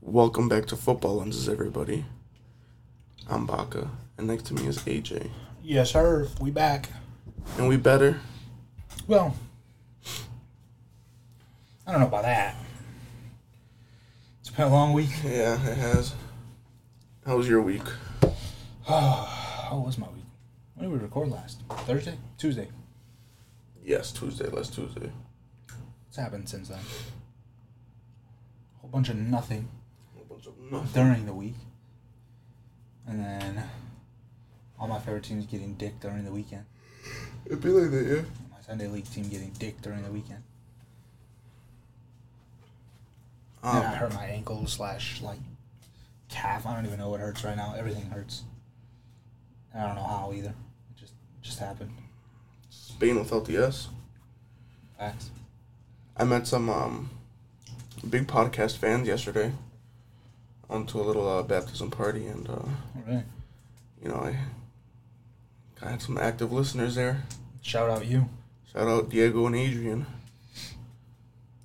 Welcome back to Football Lenses, everybody. I'm Baca, and next to me is AJ. Yes, sir. We back. And we better? Well, I don't know about that. It's been a long week. Yeah, it has. How was your week? How was my week? When did we record last? Thursday? Tuesday? Yes, Tuesday, last Tuesday. What's happened since then? A whole bunch of nothing A bunch of nothing. During the week. And then all my favorite teams getting dick during the weekend. It'd be like that, yeah. My Sunday league team getting dick during the weekend. and I Um, hurt my ankle slash like calf. I don't even know what hurts right now. Everything hurts. I don't know how either. It just just happened. Spain without the S. Facts. I met some um, big podcast fans yesterday. Onto a little uh, baptism party, and uh, right. you know, I, I had some active listeners there. Shout out you. Shout out Diego and Adrian.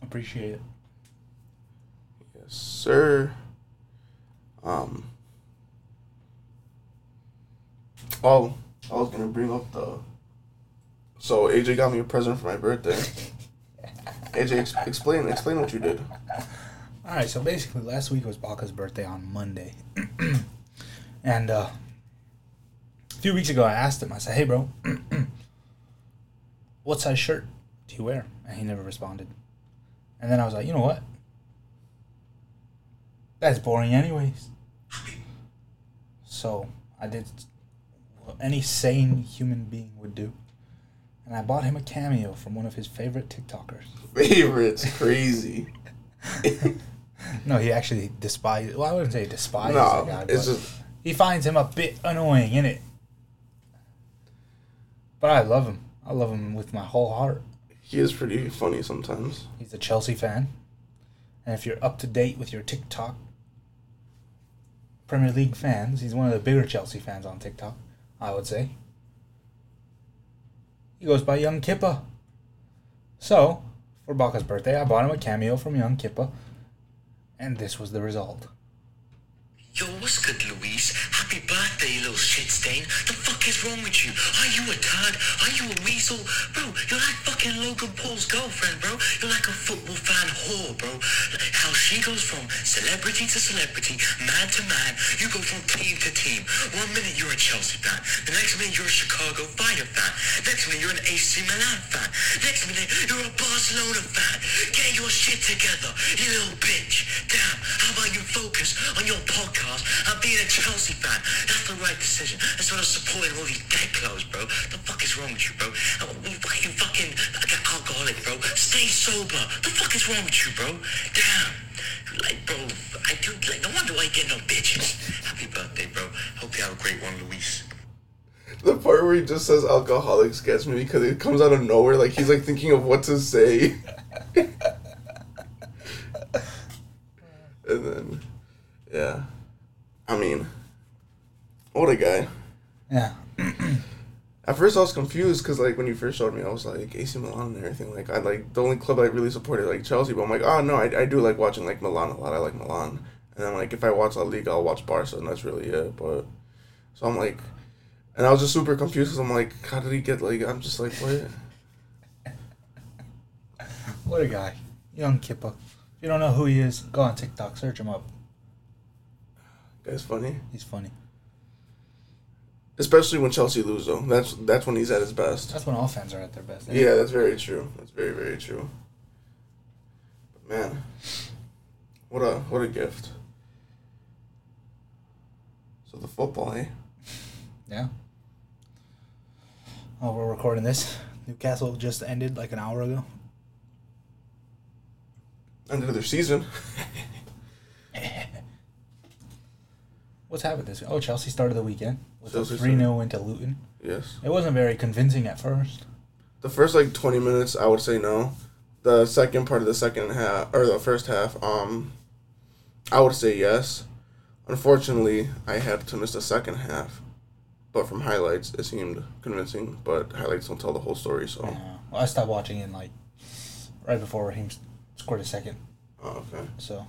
Appreciate it. Yes, sir. Um. Oh, I was gonna bring up the. So AJ got me a present for my birthday. AJ, ex- explain explain what you did. All right. So basically, last week was Baca's birthday on Monday, and uh, a few weeks ago, I asked him. I said, "Hey, bro, what size shirt do you wear?" And he never responded. And then I was like, "You know what? That's boring, anyways." So I did what any sane human being would do, and I bought him a cameo from one of his favorite TikTokers. Favorites, crazy. No, he actually despises. Well, I wouldn't say despises no, the guy, it's just he finds him a bit annoying, innit? But I love him. I love him with my whole heart. he is pretty funny sometimes. He's a Chelsea fan, and if you're up to date with your TikTok Premier League fans, he's one of the bigger Chelsea fans on TikTok. I would say. He goes by Young Kippa. So, for Baca's birthday, I bought him a cameo from Young Kippa, and this was the result. Yo, what's good, Luis? Happy birthday, you little shit stain. The fuck is wrong with you? Are you a turd? Are you a weasel? Bro, you're like fucking Logan Paul's girlfriend, bro. You're like a football fan whore, bro. How she goes from celebrity to celebrity, man to man. You go from team to team. One minute you're a Chelsea fan. The next minute you're a Chicago Fire fan. Next minute you're an AC Milan fan. Next minute you're a Barcelona fan. Get your shit together, you little bitch. How about you focus on your podcast and being a Chelsea fan? That's the right decision. Instead of supporting all these dead clothes, bro. The fuck is wrong with you, bro? Why you fucking like an alcoholic, bro? Stay sober. The fuck is wrong with you, bro? Damn. Like, bro, I do, like, no wonder why you get no bitches. Happy birthday, bro. Hope you have a great one, Luis. The part where he just says alcoholics gets me because it comes out of nowhere. Like he's like thinking of what to say. and then, yeah. I mean, what a guy. Yeah. At first, I was confused because like when you first showed me, I was like AC Milan and everything. Like I like the only club I really supported like Chelsea, but I'm like, oh no, I, I do like watching like Milan a lot. I like Milan, and then like if I watch La Liga, I'll watch Barca, and that's really it. But so I'm like, and I was just super confused because I'm like, how did he get like? I'm just like, what? What a guy. Young Kippa. You don't know who he is, go on TikTok, search him up. Guy's funny, He's funny. especially when Chelsea lose though. That's that's when he's at his best. That's when all fans are at their best. Yeah, that's very true. That's very very true. But man, what a what a gift. So the football, eh? Yeah. Oh, we're recording this. Newcastle just ended like an hour ago. End of their season. What's happened this? Oh, Chelsea started the weekend with Chelsea a three 0 into Luton. Yes. It wasn't very convincing at first. The first like twenty minutes, I would say no. The second part of the second half or the first half, um, I would say yes. Unfortunately, I had to miss the second half, but from highlights, it seemed convincing. But highlights don't tell the whole story, so. Uh, well, I stopped watching in like right before Raheem scored a second. Oh, okay. So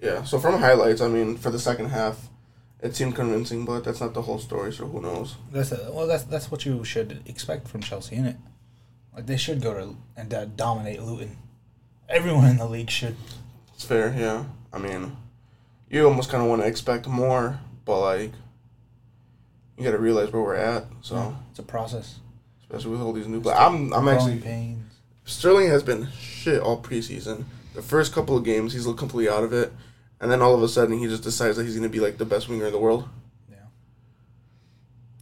Yeah. So from highlights, I mean, for the second half, it seemed convincing, but that's not the whole story. So who knows? That's a, well, that's that's what you should expect from Chelsea, innit? Like they should go to and uh, dominate Luton. Everyone in the league should. It's fair. Yeah. I mean, you almost kind of want to expect more, but like, you got to realize where we're at. So It's a process. especially with all these new. But I'm I'm actually pains. Sterling has been shit all preseason. The first couple of games, he's looked completely out of it, and then all of a sudden, he just decides that he's going to be like the best winger in the world. Yeah.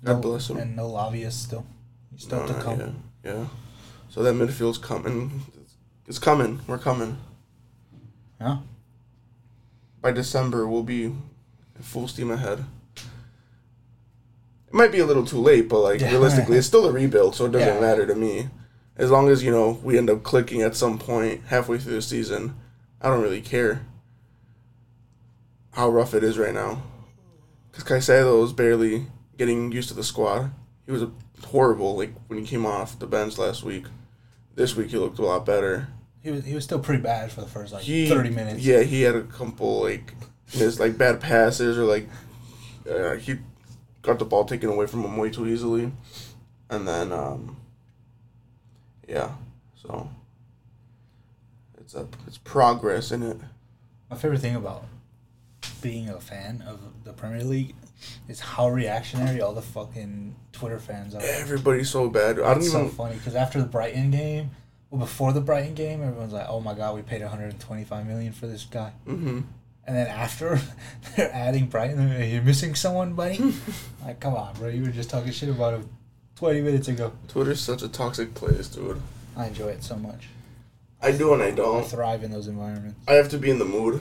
God no, bless him. And no Lavia's still. He's still No, to come. yet. Yeah. So that midfield's coming. It's coming. We're coming. Yeah. By December, we'll be full steam ahead. It might be a little too late, but like Yeah. realistically, it's still a rebuild, so it doesn't Yeah. matter to me. As long as you know we end up clicking at some point halfway through the season, I don't really care how rough it is right now. Because Caicedo is barely getting used to the squad. He was horrible like when he came off the bench last week. This week he looked a lot better. He was he was still pretty bad for the first like He, thirty minutes. Yeah, he had a couple like his like bad passes or like uh, he got the ball taken away from him way too easily, and then um, yeah, so it's a it's progress in it. My favorite thing about being a fan of the Premier League is how reactionary all the fucking Twitter fans are. Everybody's so bad. I don't It's so funny because after the Brighton game, well, before the Brighton game, everyone's like, "Oh my god, we paid 125 million for this guy," hmm and then after they're adding Brighton, you're missing someone, buddy. like, come on, bro, you were just talking shit about him 20 minutes ago. Twitter's such a toxic place, dude. I enjoy it so much. I do and I I don't. thrive in those environments. I have to be in the mood.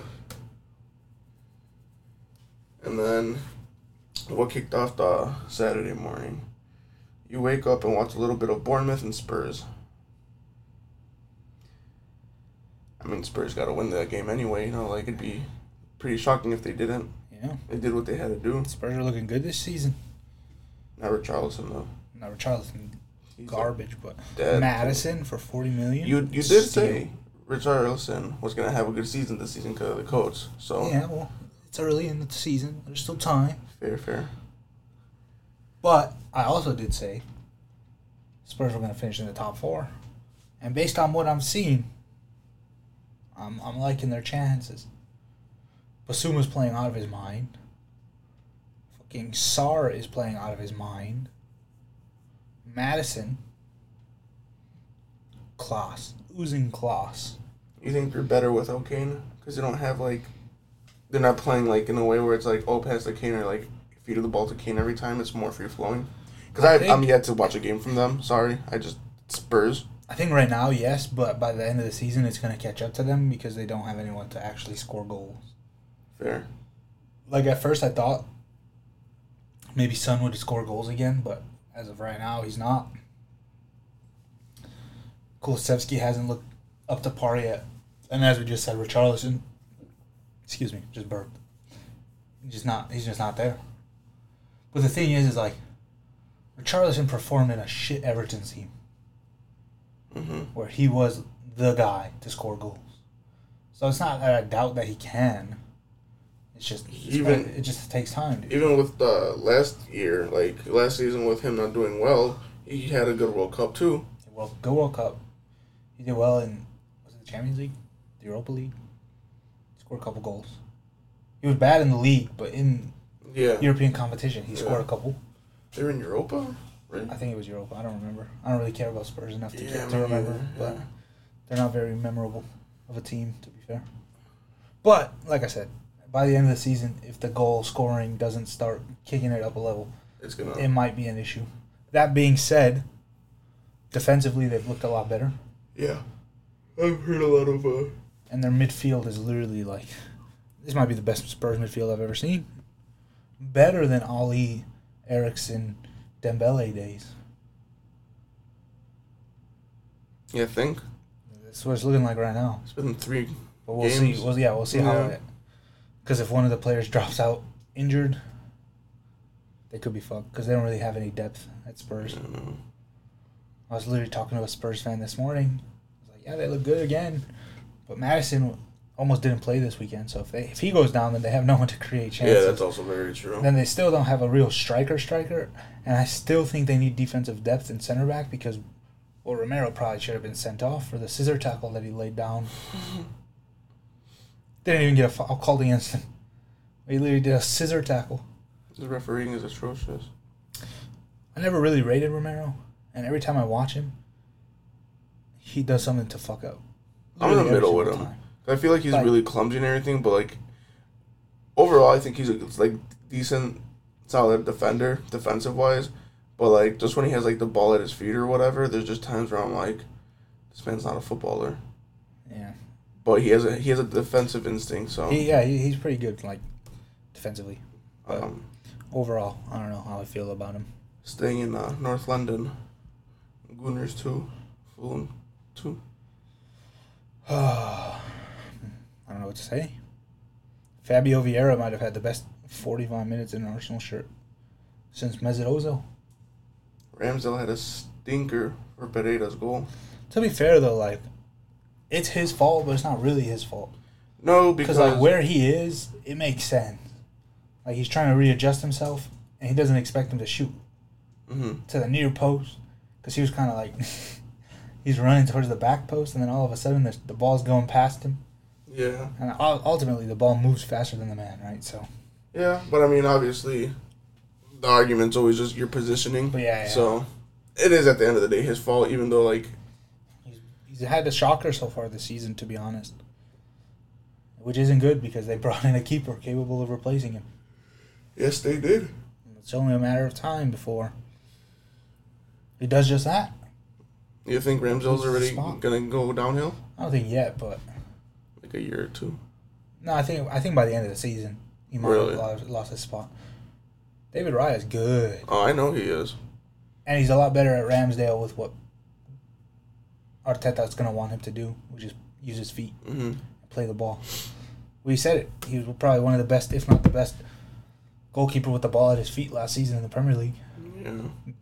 And then, what kicked off the Saturday morning? You wake up and watch a little bit of Bournemouth and Spurs. I mean, Spurs got to win that game anyway. You know, like it'd be pretty shocking if they didn't. Yeah, They did what they had to do. Spurs are looking good this season. Not Richarlison though. Not Richarlison, garbage, but dead. Maddison for 40 million. You you did say Richarlison was gonna have a good season this season because of the coach. So Yeah, well, it's early in the season. There's still time. fair, fair. But I also did say Spurs were going to finish in the top four. And based on what I'm seeing, I'm, I'm liking their chances. Bissouma's playing out of his mind. Fucking Sarr is playing out of his mind. Maddison, class. Oozing class. You think they're better without Kane? Because they don't have like, they're not playing like in a way where it's like oh pass to Kane or like feed the ball to Kane every time. It's more free flowing. Because I I think- I'm yet to watch a game from them. Sorry, I just Spurs. I think right now, yes, but by the end of the season, it's going to catch up to them because they don't have anyone to actually score goals. Fair. like at first I thought maybe Son would score goals again, but as of right now he's not. Kulusevski hasn't looked up to par yet, and as we just said, Richarlison, excuse me, just burped. He's just not. He's just not there. But the thing is, is like, Richarlison performed in a shit Everton team hmm where he was the guy to score goals. So it's not that I doubt that he can. It's just it's Even- gonna- it just takes time. Dude. Even with the last year, like last season with him not doing well, he had a good World Cup too. Well, good World Cup. He did well in was it the Champions League, the Europa League. Scored a couple goals. He was bad in the league, but in Yeah, European competition, he scored a couple. they're in Europa, right? I think it was Europa. I don't remember. I don't really care about Spurs enough to, Yeah, to remember, but yeah. they're not very memorable of a team, to be fair. But like I said, by the end of the season, if the goal scoring doesn't start kicking it up a level, It's gonna. it might be an issue. That being said, defensively they've looked a lot better, yeah, I've heard a lot of. uh and their midfield is literally like this might be the best Spurs midfield I've ever seen. Better than Alli, Eriksen, Dembele days. Yeah, I think That's what it's looking like right now. it's been three. But we'll Games. see. Well, yeah, we'll see how Yeah. it. Because if one of the players drops out injured, they could be fucked. Because they don't really have any depth at Spurs. I. I was literally talking to a Spurs fan this morning. I was like, yeah, they look good again. But Maddison almost didn't play this weekend. So if they, if he goes down, then they have no one to create chances. Yeah, that's also very true. then they still don't have a real striker striker, and I still think they need defensive depth in center back because well Romero probably should have been sent off for the scissor tackle that he laid down. Didn't even get a foul called against him. He literally did a scissor tackle. The refereeing is atrocious. I never really rated Romero, and every time I watch him, he does something to fuck up. I'm in the middle with him. I feel like he's Like- really clumsy and everything, but like overall, I think he's a like decent, solid defender, defensive wise. But like just when he has like the ball at his feet or whatever, there's just times where I'm like, this man's not a footballer. Yeah, But he has a he has a defensive instinct. So he, yeah, he, he's pretty good, like defensively. but- um, Overall, I don't know how I feel about him. staying in uh, North London, Gunners two, Fulham two. I don't know what to say. Fabio Vieira might have had the best 45 minutes in an Arsenal shirt since Mesut Ozil. Ramsdale had a stinker for Pereira's goal. To be fair though, like it's his fault, but it's not really his fault No, because like where he is, it makes sense. Like he's trying to readjust himself, and he doesn't expect him to shoot Mhm. to the near post because he was kind of like he's running towards the back post, and then all of a sudden the, the ball's going past him, yeah. and ultimately the ball moves faster than the man, right? So. Yeah, but I mean, obviously, the argument's always just your positioning. But yeah, yeah. So, it is at the end of the day his fault, even though like He's, had a shocker so far this season, to be honest. Which isn't good because they brought in a keeper capable of replacing him. yes they did. It's only a matter of time before he does just that. You think Ramsdale's already gonna go downhill I don't think yet, but like a year or two? no, I think I think by the end of the season he might Really? have lost, lost his spot. David Raya is good, Oh, I know he is. and he's a lot better at Ramsdale with what Arteta's gonna want him to do, which is use his feet. hmm play the ball. We said it. He was probably one of the best, if not the best, goalkeeper with the ball at his feet last season in the Premier League, Yeah,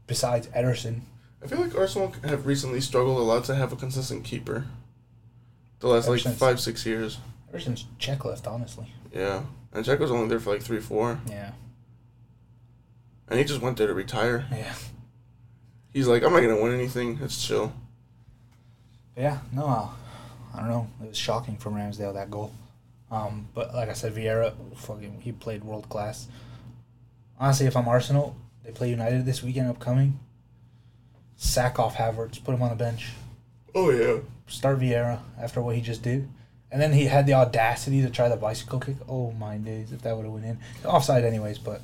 besides Ederson. I feel like Arsenal have recently struggled a lot to have a consistent keeper. The last Ever like since- five six years. Ever since Cech left, honestly. Yeah, and Cech was only there for like three four, Yeah. and he just went there to retire. Yeah. He's like, I'm not gonna win anything. It's chill. Yeah, no, uh, I don't know. It was shocking from Ramsdale, that goal. Um, but like I said, Vieira, fucking, he played world class. Honestly, if I'm Arsenal, they play United this weekend upcoming. Sack off Havertz, put him on the bench. Oh yeah. start Vieira after what he just did. And then he had the audacity to try the bicycle kick. Oh my days, if that would have went in. Offside anyways, but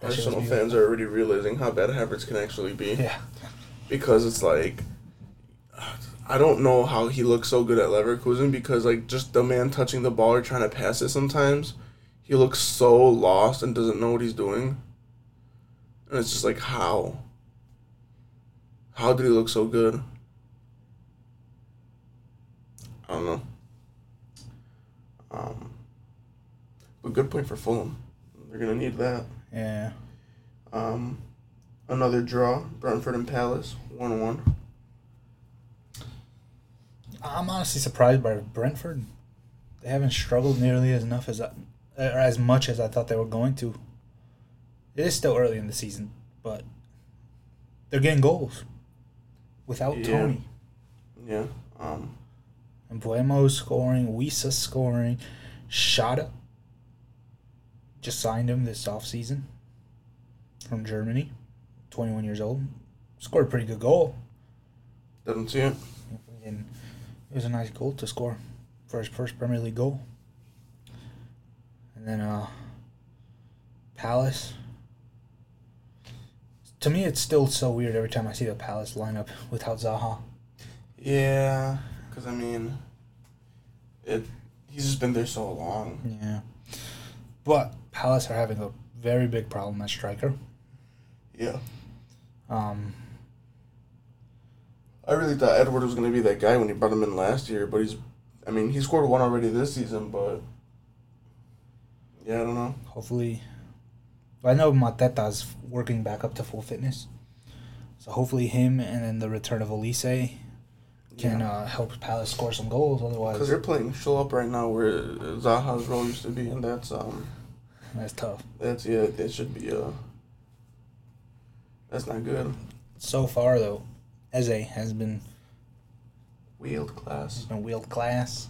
that shit was Arsenal fans are already realizing how bad Havertz can actually be. Yeah. because it's like I don't know how he looks so good at Leverkusen because like just the man touching the ball or trying to pass it sometimes he looks so lost and doesn't know what he's doing. And it's just like how? How did he look so good? I don't know. Um but good point for Fulham. They're gonna need that. Yeah. um, another draw, Brentford and Palace, one one. I'm honestly surprised by Brentford. They haven't struggled nearly as enough as I, or as much as I thought they were going to. It is still early in the season, but they're getting goals without Yeah. Toney. Yeah. Um, And Mbeumo's scoring, Wissa scoring, Schade just signed him this offseason from Germany, 21 years old. Scored a pretty good goal. doesn't see it. And it was a nice goal to score for his first Premier League goal. And then uh Palace. To me, it's still so weird every time I see the Palace lineup without Zaha. Yeah, because I mean, it. He's just been there so long. Yeah. But Palace are having a very big problem at striker. Yeah. Um, I really thought Edouard was gonna be that guy when he brought him in last year, but he's. I mean, he scored one already this season, but. Yeah, I don't know. hopefully, I know Mateta's working back up to full fitness. So hopefully him and then the return of Olise can uh, help Palace score some goals. Otherwise, Because they're playing Schlupp right now where Zaha's role used to be, and that's um that's tough. that's yeah that should be uh that's not good. So far, though, Eze has been Wheeled class. been wheeled class,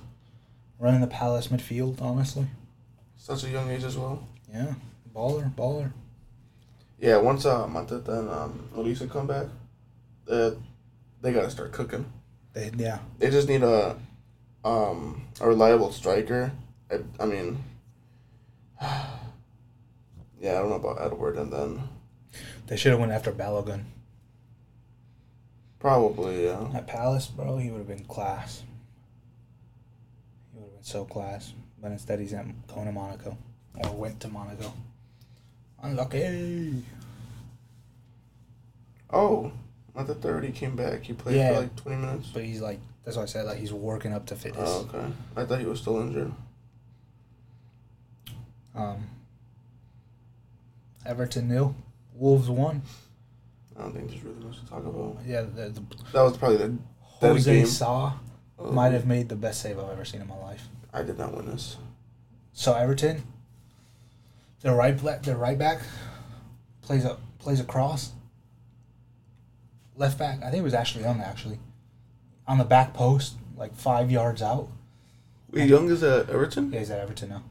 running the Palace midfield. Honestly, Such a young age as well. yeah, baller, baller. Yeah, once uh Mateta and um Elisa come back, uh, they gotta start cooking. They, yeah, They just need a um a reliable striker. I, I mean, yeah, I don't know about Edouard, and then they should have went after Balogun probably yeah. at Palace, bro. He would have been class. He would have been so class, but instead he's at, going to Monaco or went to Monaco. Unlucky. Oh, Mateta already came back. He played Yeah. for like twenty minutes. But he's like, that's why I said like he's working up to fitness. Oh, okay. I thought he was still injured. Um, Everton nil, Wolves one. I don't think there's really much to talk about. Yeah, the, the That was probably the that Jose game. Sa uh, might have made the best save I've ever seen in my life. I did not witness. So Everton, their right their right back plays a plays a cross. Left back, I think it was actually on actually, on the back post, like five yards out. Wait, Young is at Everton? Yeah, he's at Everton now.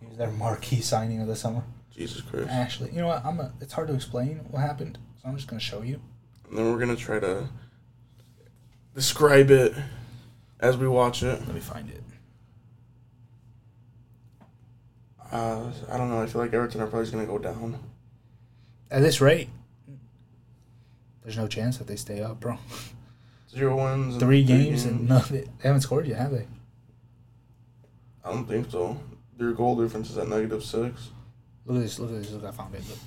He was their marquee signing of the summer. Jesus Christ. Actually, you know what? I'm a, it's hard to explain what happened, I'm just gonna show you. And then we're gonna try to describe it as we watch it. Let me find it. Uh, I don't know. I feel like Everton are probably gonna go down. At this rate, there's no chance that they stay up, bro. Zero wins. Three games and no, they they haven't scored yet, have they? I don't think so. Their goal difference is at negative six. Look at this. Look at this. Look, I found it. Look.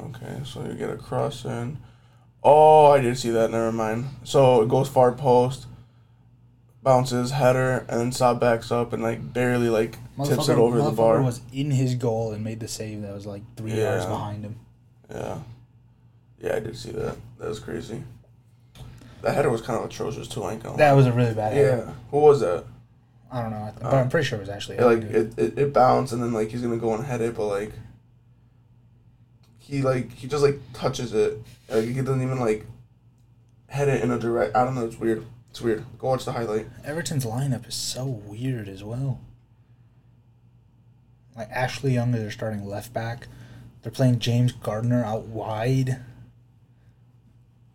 Okay, so you get a cross in. Oh, I did see that. Never mind. So it goes far post, bounces, header, and then Saab backs up and like barely like tips it over the bar. was in his goal and made the save that was like three yards behind him. Yeah. Yeah, I did see that. That was crazy. That header was kind of atrocious too. I. That was a really bad. Yeah. header. Who was that? I don't know, I th- Uh, but I'm pretty sure it was actually. It, like it, it, it bounced and then like he's gonna go and head it, but like he like he just like touches it. Like he doesn't even like head it in a direct. I don't know. It's weird. It's weird. Go watch the highlight. Everton's lineup is so weird as well. Like Ashley Young is their starting left back. They're playing James Garner out wide.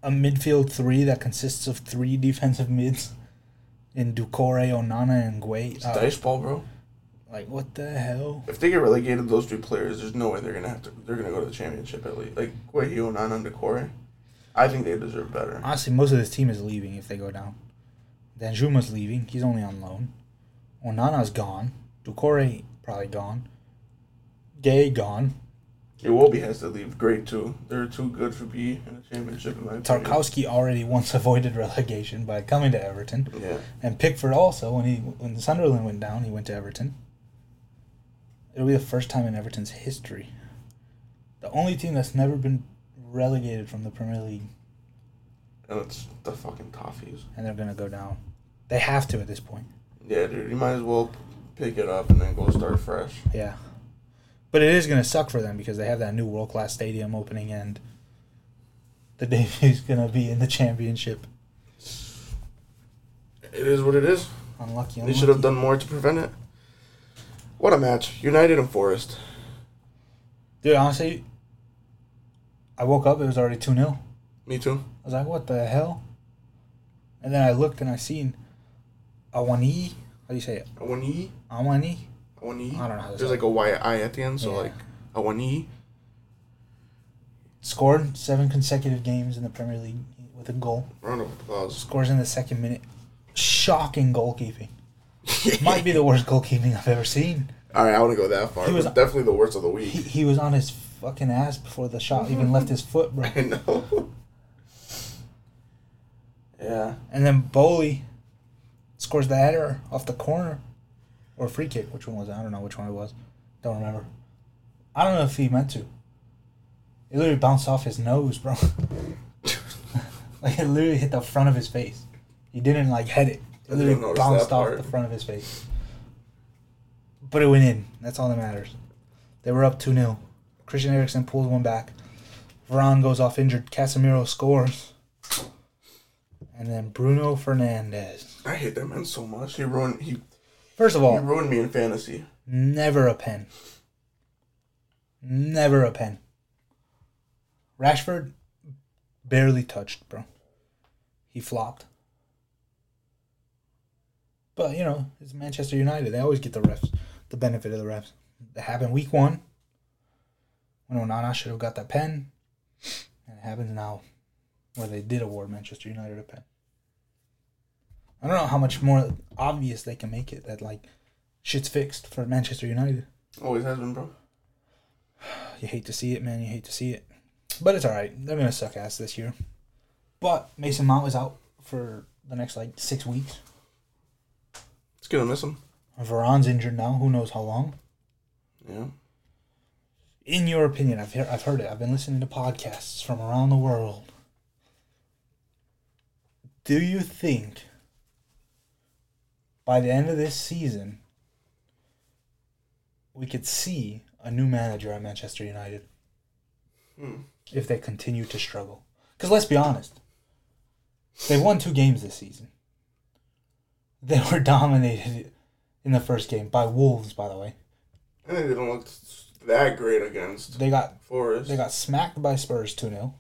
A midfield three that consists of three defensive mids in Doucouré, Onana, and Gueye. It's Uh, dice ball, bro. Like what the hell? If they get relegated, those three players, there's no way they're gonna have to. They're gonna go to the championship at least. Like Nana, and Doucouré. I think they deserve better. Honestly, most of this team is leaving if they go down. Danjuma's leaving. He's only on loan. Onana's gone. Doucouré probably gone. Gueye gone. Iwobi has to leave. Great too. They're too good for B in the championship in my opinion. Tarkowski already once avoided relegation by coming to Everton, Yeah. and Pickford also when he when Sunderland went down, he went to Everton. It'll be the first time in Everton's history. The only team that's never been relegated from the Premier League, And it's the fucking Toffees. and they're gonna go down. They have to at this point. Yeah, dude. You might as well pick it up and then go start fresh. Yeah. But it is going to suck for them because they have that new world class stadium opening and the debut's going to be in the championship. It is what it is. Unlucky. They should have done more to prevent it. What a match. United and Forest. Dude, honestly, I woke up, it was already 2 0. Me too. I was like, what the hell? And then I looked and I seen Awani. How do you say it? Awani. Awani? Awani. I don't know how to There's like a Y I at the end, so Yeah. like Awani. Scored seven consecutive games in the Premier League with a goal. Round of applause. Scores in the second minute. Shocking goalkeeping. Might be the worst goalkeeping I've ever seen. All right, I want to go that far. He was- definitely the worst of the week. He, he was on his fucking ass before the shot even left his foot, bro. I know. yeah. And then Boly scores the header off the corner. Or free kick. Which one was it? I don't know which one it was. Don't remember. I don't know if he meant to. It literally bounced off his nose, bro. like it literally hit the front of his face. He didn't like head it. It I didn't literally bounced off the front of his face. But it went in. That's all that matters. They were up 2 0. Christian Eriksen pulls one back. Varane goes off injured. Casemiro scores. And then Bruno Fernandes. I hate that man so much. He ruined he First of all, he ruined me in fantasy. never a pen. Never a pen. Rashford barely touched, bro. He flopped. But you know, it's Manchester United. They always get the refs, the benefit of the refs. It happened week one when Onana should have got that pen, and it happens now where they did award Manchester United a pen. I don't know how much more obvious they can make it that like shit's fixed for Manchester United. Always has been, bro. You hate to see it, man. You hate to see it. But it's all right. They're gonna suck ass this year. But Mason Mount is out for the next like six weeks. Gonna miss him. Varane's injured now. Who knows how long? Yeah. In your opinion, I've heard, I've heard it. I've been listening to podcasts from around the world. Do you think by the end of this season we could see a new manager at Manchester United Hmm. if they continue to struggle? Because let's be honest, they've won two games this season. They were dominated in the first game by Wolves, by the way. I think they don't look that great against They got Forest. They got smacked by Spurs 2 0.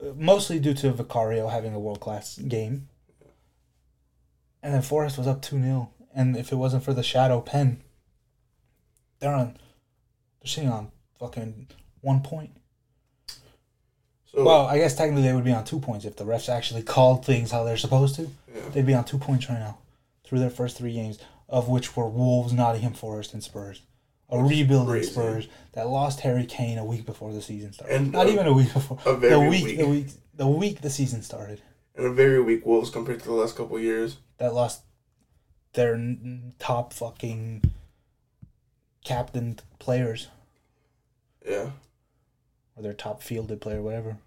Uh, mostly due to Vicario having a world class game. And then Forest was up 2 0. And if it wasn't for the shadow pen, they're on. They're sitting on fucking one point. So Well, I guess technically they would be on two points if the refs actually called things how they're supposed to. yeah. They'd be on two points right now through their first three games, of which were Wolves, Nottingham Forest, and Spurs. A rebuilding crazy. Spurs that lost Harry Kane a week before the season started. And, Not uh, even a week before. a the week, weak- the week, the week the season started. and a very weak Wolves compared to the last couple of years. That lost their top fucking captain players Yeah. Or their top fielded player, whatever,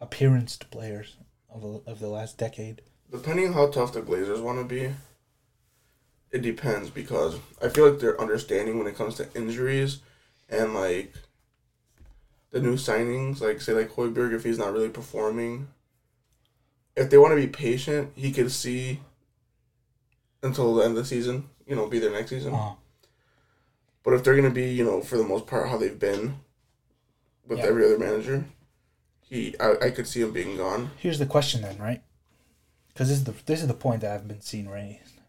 appearance players of the, of the last decade. Depending on how tough the Glazers want to be, it depends because I feel like they're understanding when it comes to injuries and like the new signings, like say like Hoiberg if he's not really performing. If they want to be patient, he could see until the end of the season, you know, be there next season. Uh, But if they're gonna be, you know, for the most part how they've been with Yeah. every other manager, he I, I could see him being gone. Here's the question then, right? Because this is the this is the point that I've been seeing raised.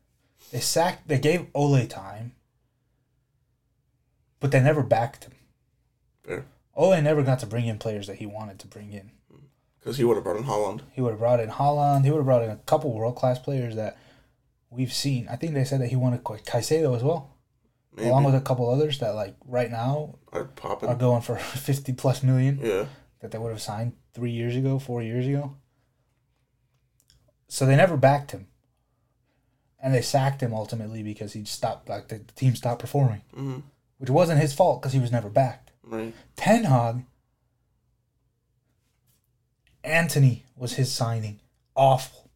They sacked. They gave Ole time, but they never backed him. Fair. Ole never got to bring in players that he wanted to bring in. Because he would have brought in Haaland. He would have brought in Haaland. He would have brought in a couple world class players that we've seen. I think they said that he wanted Ca- Caicedo as well, Maybe. along with a couple others that like right now I'd pop are going for fifty plus million. Yeah. that they would have signed three years ago, four years ago. So they never backed him. And they sacked him ultimately because he stopped, like, the team stopped performing, hmm which wasn't his fault because he was never backed. Right. Ten Hag, Antony was his signing. Awful.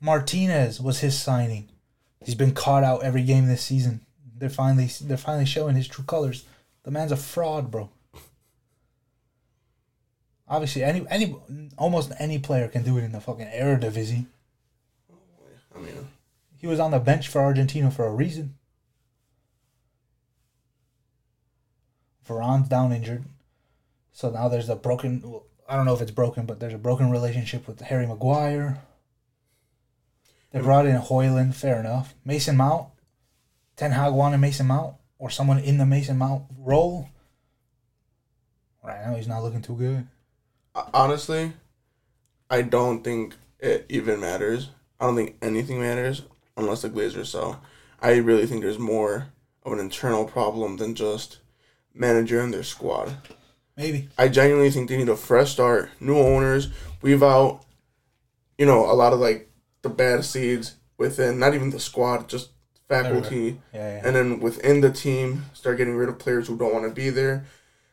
Martinez was his signing. He's been caught out every game this season. They're finally they're finally showing his true colors. The man's a fraud, bro. Obviously, any any almost any player can do it in the fucking Eredivisie. I mean, He was on the bench for Argentina for a reason. Varane's down injured. So now there's a broken well, I don't know if it's broken, but there's a broken relationship with Harry Maguire. They brought in Højlund, fair enough. Mason Mount. Ten Hag wanted Mason Mount or someone in the Mason Mount role. Right now he's not looking too good. honestly, I don't think it even matters. I don't think anything matters unless the Glazers sell. I really think there's more of an internal problem than just manager and their squad. Maybe. I genuinely think they need a fresh start, new owners, weave out, you know, a lot of like the bad seeds within not even the squad, just faculty, Yeah, yeah. and then within the team, start getting rid of players who don't want to be there.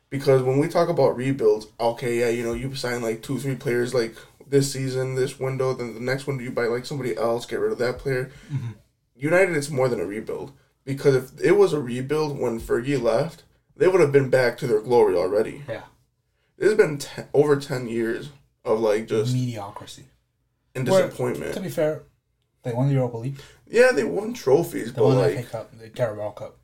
Because when we talk about rebuilds, okay, yeah, you know, you sign like two, three players like this season, this window, then the next window you buy like somebody else, get rid of that player. Mm-hmm. United, it's more than a rebuild because if it was a rebuild when Fergie left, they would have been back to their glory already. Yeah. It's been te- over ten years of like just Mediocrity. and Where- disappointment. To be fair, they won the Europa League. Yeah, they won trophies, They but won the like, FA Cup, the Carabao Cup.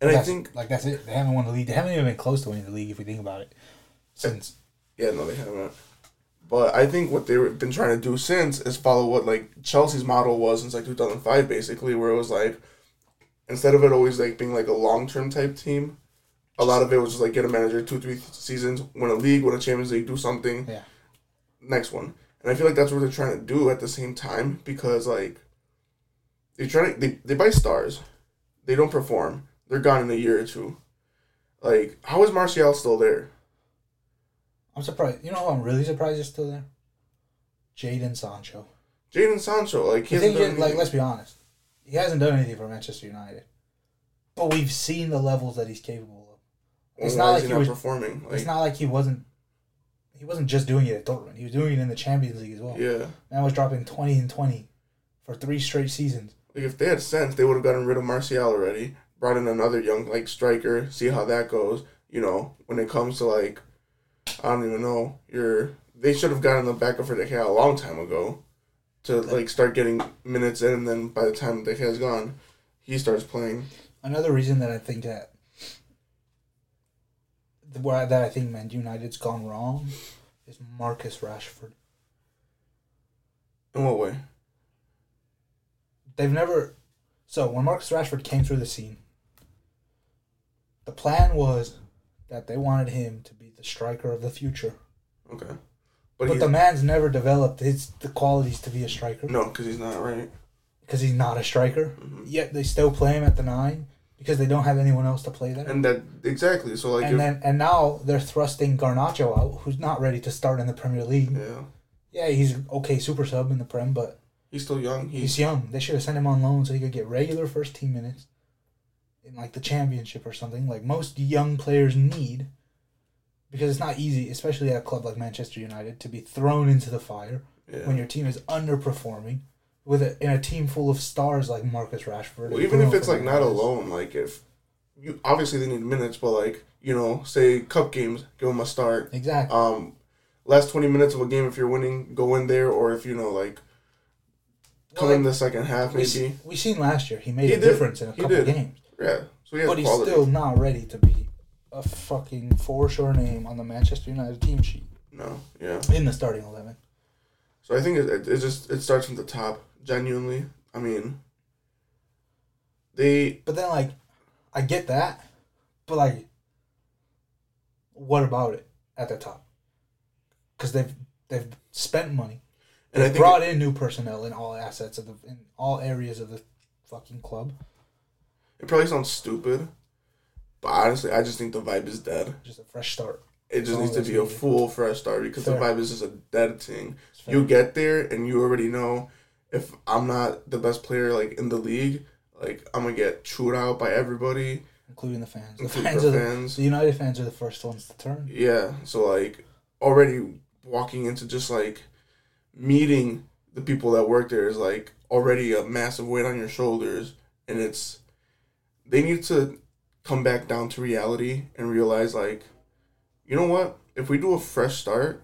and I think like that's it. They haven't won the league. They haven't even been close to winning the league if we think about it. Since Yeah, no, they haven't. But I think what they've been trying to do since is follow what like Chelsea's model was since like two thousand five, basically, where it was like instead of it always like being like a long term type team, a lot of it was just like get a manager two three seasons, win a league, win a Champions League, do something, yeah, next one. And I feel like that's what they're trying to do at the same time because like they're trying to they, they buy stars, they don't perform, they're gone in a year or two. Like how is Martial still there? I'm surprised. You know who I'm really surprised is still there? Jadon Sancho. Jadon Sancho, like he hasn't done like, let's be honest, he hasn't done anything for Manchester United, but we've seen the levels that he's capable of. It's Why not like he he was- performing. Like, It's not like he wasn't. He wasn't just doing it at Dortmund. He was doing it in the Champions League as well. yeah. Man was dropping twenty and twenty for three straight seasons. Like if they had sense, they would have gotten rid of Martial already. Brought in another young like striker. See how that goes. You know, when it comes to like, I don't even know. You're they should have gotten the backup for De Gea a long time ago, to like start getting minutes in, and then by the time De Gea's gone, he starts playing. Another reason that I think that the- where that I think Man United's gone wrong is Marcus Rashford. In what way? They've never. So when Marcus Rashford came through the scene, the plan was that they wanted him to be the striker of the future. Okay, but, But, the man's never developed his the qualities to be a striker no, because he's not right. because he's not a striker. Mhm. Yet they still play him at the nine because they don't have anyone else to play there. And that exactly. So like, and if, then and now they're thrusting Garnacho out, who's not ready to start in the Premier League. yeah, Yeah, he's okay super sub in the Prem, but he's still young. He's he's young. They should have sent him on loan so he could get regular first team minutes in like the championship or something, like most young players need. Because it's not easy, especially at a club like Manchester United, to be thrown into the fire yeah. when your team is underperforming with a, in a team full of stars like Marcus Rashford. Well, even if it's like not alone, like if you obviously they need minutes, but like you know, say cup games, give them a start. Exactly. Um, last twenty minutes of a game, if you're winning, go in there, or if you know, like come Well, in the second half, we, maybe. se- we seen last year he made He a did. difference in a He couple did. games. Yeah, so he but he's quality. still not ready to be a fucking for sure name on the Manchester United team sheet no, yeah. in the starting eleven. So I think it, it, it just it starts from the top. Genuinely, I mean, they But then, like, I get that, but like, what about it at the top? Because they've they've spent money, and I brought in new personnel in all assets of the in all areas of the fucking club. it probably sounds stupid, but honestly, I just think the vibe is dead. Just a fresh start. It just needs to be a full fresh start because the vibe is just a dead thing. You get there and you already know if I'm not the best player like in the league, like I'm gonna get chewed out by everybody, including the fans. The including fans the are the, fans. the United fans are the first ones to turn. Yeah, so like already walking into just like meeting the people that work there is like already a massive weight on your shoulders, and it's they need to come back down to reality and realize like, you know what? If we do a fresh start,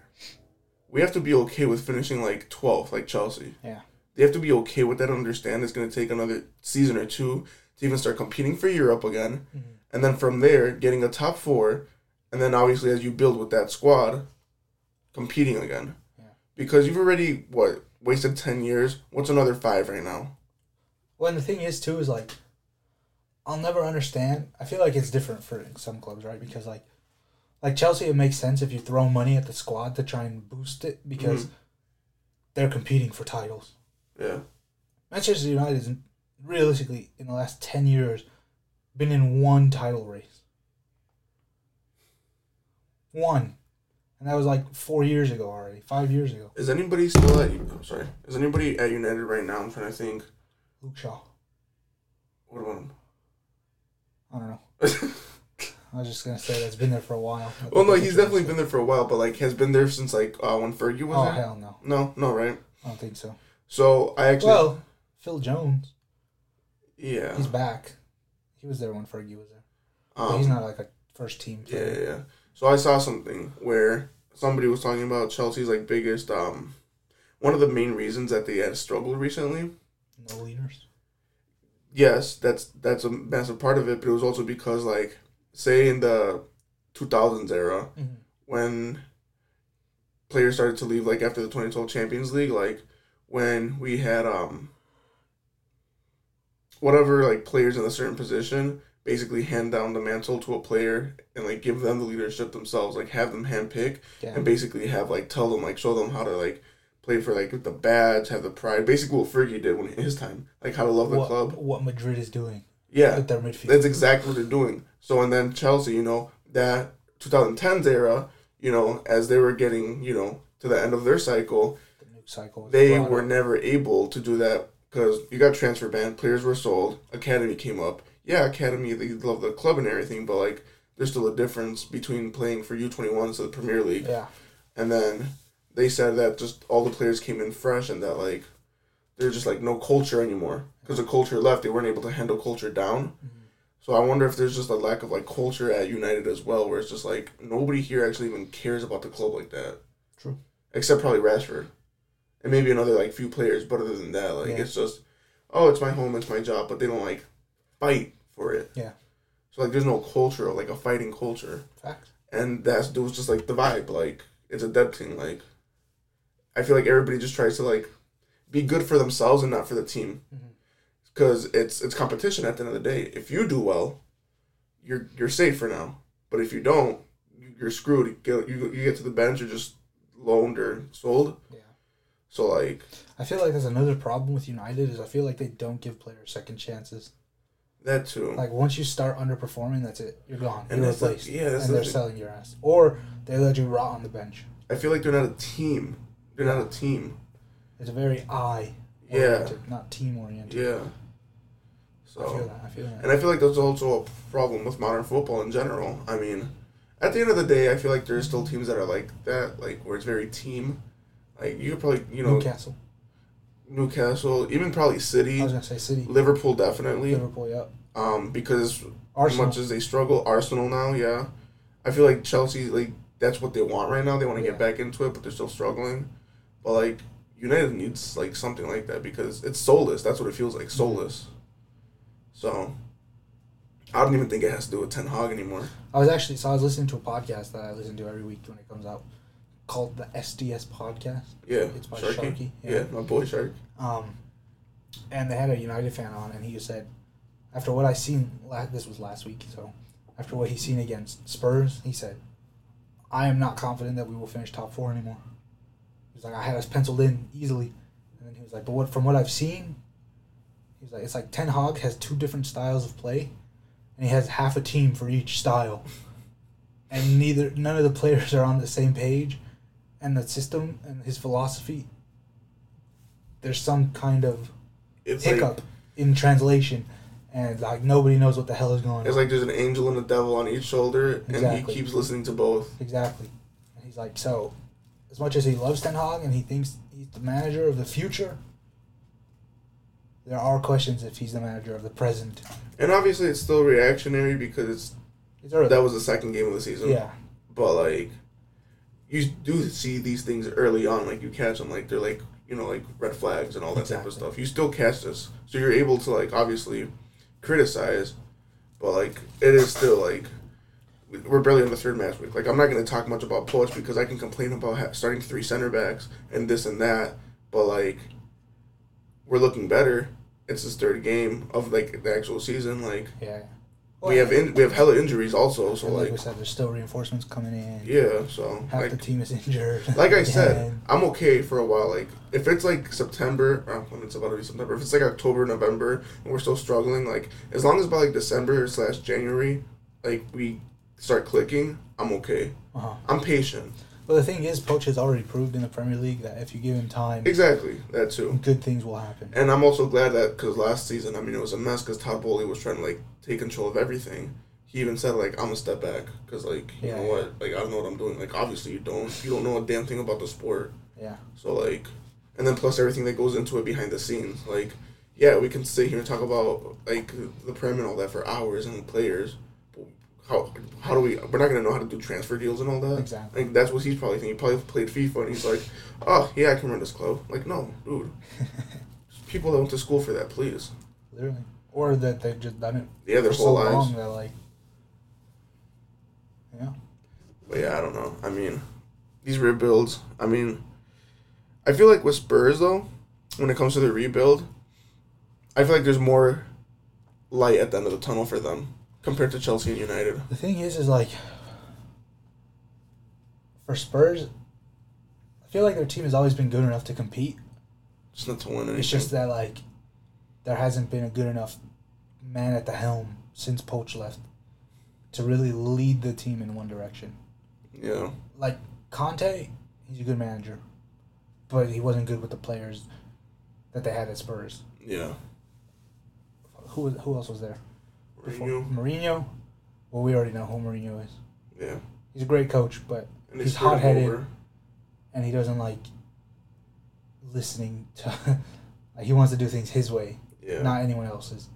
we have to be okay with finishing like 12th, like Chelsea. Yeah. They have to be okay with that. and Understand it's going to take another season or two to even start competing for Europe again, Mhm. and then from there getting a top four, and then obviously as you build with that squad, competing again. Because you've already what wasted ten years. What's another five right now? Well, and the thing is too is like, I'll never understand. I feel like it's different for some clubs, right? Because like, like Chelsea, it makes sense if you throw money at the squad to try and boost it because mm-hmm. they're competing for titles. Yeah, Manchester United is realistically in the last ten years been in one title race. One, and that was like four years ago already, five years ago. is anybody still at? I'm sorry. Is anybody at United right now? I'm trying to think. Luke Shaw. What about him? I don't know. I was just gonna say that's been there for a while. Well, no, he's definitely been there for a while, but like has been there since like uh, when Fergie was. Oh there. hell no! No, no, right? I don't think so. So I actually, Well, Phil Jones, yeah, he's back. He was there when Fergie was there, but um, he's not like a first team. Yeah, player. yeah, yeah. So I saw something where somebody was talking about Chelsea's like biggest um one of the main reasons that they had struggled recently. No leaders. Yes, that's that's a massive part of it, but it was also because like say in the 2000s era Mhm. when players started to leave like after the 2012 Champions League like when we had um whatever like players in a certain position basically hand down the mantle to a player and like give them the leadership themselves like have them handpick Yeah. and basically have like tell them like show them how to like play for like the badge have the pride basically what Fergie did when his time like how to love the what, club what Madrid is doing yeah with their midfield. that's exactly what they're doing. So and then Chelsea, you know, that 2010s era, you know, as they were getting, you know, to the end of their cycle, the new cycle. they were never able to do that because you got transfer ban, players were sold, academy came up. Yeah, academy they love the club and everything, but like there's still a difference between playing for U21s to the Premier League. Yeah. And then they said that just all the players came in fresh and that like there's just like no culture anymore because the culture left. They weren't able to handle culture down. Mm-hmm. So I wonder if there's just a lack of like culture at United as well, where it's just like nobody here actually even cares about the club like that. True. Except probably Rashford, and maybe another like few players. But other than that, like Yeah. it's just, oh, it's my home, it's my job, but they don't like fight for it. Yeah. So like, there's no culture, like a fighting culture Facts. and that's it was just like the vibe like it's a dead thing like i feel like everybody just tries to like be good for themselves and not for the team mm-hmm. because it's it's competition at the end of the day if you do well you're you're safe for now but if you don't you- you're screwed you get, you, you get to the bench you're just loaned or sold Yeah. so like I feel like there's another problem with United is I feel like they don't give players second chances. That too Like once you start underperforming, that's it. You're gone. And You're replaced. yeah, that's and they're thing. selling your ass, or they let you rot on the bench. i feel like they're not a team they're not a team It's very I. Yeah. Not team oriented. yeah So. I feel that. I feel that. And I feel like that's also a problem with modern football in general. I mean, at the end of the day, I feel like there's still teams that are like that, like where it's very team. Like you could probably, you know, Newcastle. Newcastle, even probably City, I was gonna say City. Liverpool, definitely. Liverpool. Yep. Um, because Arsenal. as much as they struggle, Arsenal now, yeah, I feel like Chelsea, like that's what they want right now. They want to Yeah. get back into it, but they're still struggling. But like United needs like something like that because it's soulless. That's what it feels like, soulless. So. I don't even think it has to do with Ten Hag anymore. I was actually so I was listening to a podcast that I listen to every week when it comes out, called the SDS podcast. Yeah, It's by Sharky. Sharky, Yeah. yeah. my boy Shark. Um, and they had a United fan on, and he said, after what I seen, la- this was last week, so after what he's seen against Spurs, he said, I am not confident that we will finish top four anymore. He's like, I had us penciled in easily, and then he was like, but what from what I've seen, he's like, it's like Ten Hag has two different styles of play, and he has half a team for each style, and neither none of the players are on the same page, and the system and his philosophy there's some kind of It's hiccup like in translation, and like nobody knows what the hell is going on. it's on. like there's an angel and a devil on each shoulder, and he keeps listening to both. exactly. And he's like, so as much as he loves Ten Hag and he thinks he's the manager of the future, there are questions if he's the manager of the present. And obviously, it's still reactionary because it's It's that was the second game of the season. yeah, But like, you do see these things early on. Like you catch them. Like they're like you know like red flags and all that type of stuff. You still catch this, so you're able to like obviously criticize, but like it is still like. We're barely in the third match week. Like I'm not going to talk much about Poch because I can complain about ha- starting three center backs and this and that, but like we're looking better. It's his third game of like the actual season. Like yeah. We have in, we have hella injuries also. So and like like we said, there's still reinforcements coming in. yeah. So Half like the team is injured. like I said. I'm okay for a while. Like if it's like September, uh, when it's about to be September, if it's like October, November, and we're still struggling, like as long as by like December slash January, like we start clicking, I'm okay. Uh-huh. I'm patient. But the thing is, Poch has already proved in the Premier League that if you give him time, Exactly that too. good things will happen. And I'm also glad that because last season, I mean, it was a mess because Todd Boehly was trying to like take control of everything. he even said like I'm a step back because like you Yeah, know yeah. what like I don't know what I'm doing. Like obviously you don't you don't know a damn thing about the sport. Yeah. So like, and then plus everything that goes into it behind the scenes. Like, yeah, we can sit here and talk about like the prem and all that for hours and players. How how do we? We're not gonna know how to do transfer deals and all that. Exactly. Like that's what he's probably thinking. He probably played FIFA and he's like, oh yeah, I can run this club. Like no, dude. People that went to school for that, please. Literally. Or that they've just done it Yeah, their for whole so lives. long that like Yeah. But yeah, I don't know. I mean, these rebuilds. I mean, I feel like with Spurs though, when it comes to the rebuild, I feel like there's more light at the end of the tunnel for them compared to Chelsea and United. The thing is is like for Spurs I feel like their team has always been good enough to compete. Just not to win anything. It's just that like there hasn't been a good enough man at the helm since Poch left to really lead the team in one direction. yeah, Like Conte, he's a good manager, but he wasn't good with the players that they had at Spurs. yeah. Who who else was there? Before- Mourinho, Mourinho. Well, we already know who Mourinho is. yeah. He's a great coach, but And he's hot headed and he doesn't like listening to. like he wants to do things his way, Yeah. not anyone else's.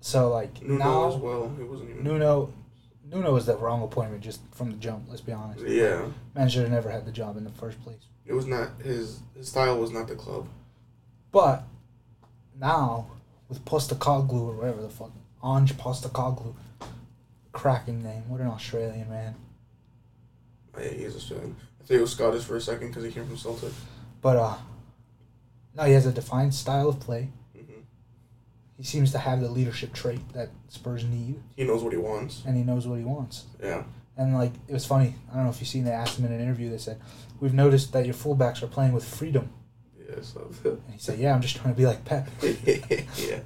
So like Nuno now, as well. He wasn't even. Nuno, Nuno was the wrong appointment just from the jump. Let's be honest. Yeah, Man should have never had the job in the first place. it was not his. His style was not the club. But now with Postecoglou or whatever the fuck, Ange Postecoglou, cracking name. What an Australian man. Oh, yeah, he's Australian. I think he was Scottish for a second because he came from Celtic. But uh, no, he has a defined style of play. hmm He seems to have the leadership trait that Spurs need, He knows what he wants. and he knows what he wants. Yeah. And like it was funny. I don't know if you've seen. They asked him in an interview. They said, "We've noticed that your fullbacks are playing with freedom." Yeah. So. And he said, "Yeah, I'm just trying to be like Pep." yeah.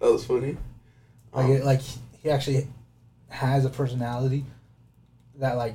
That was funny. Like, Um, it, like he actually has a personality that like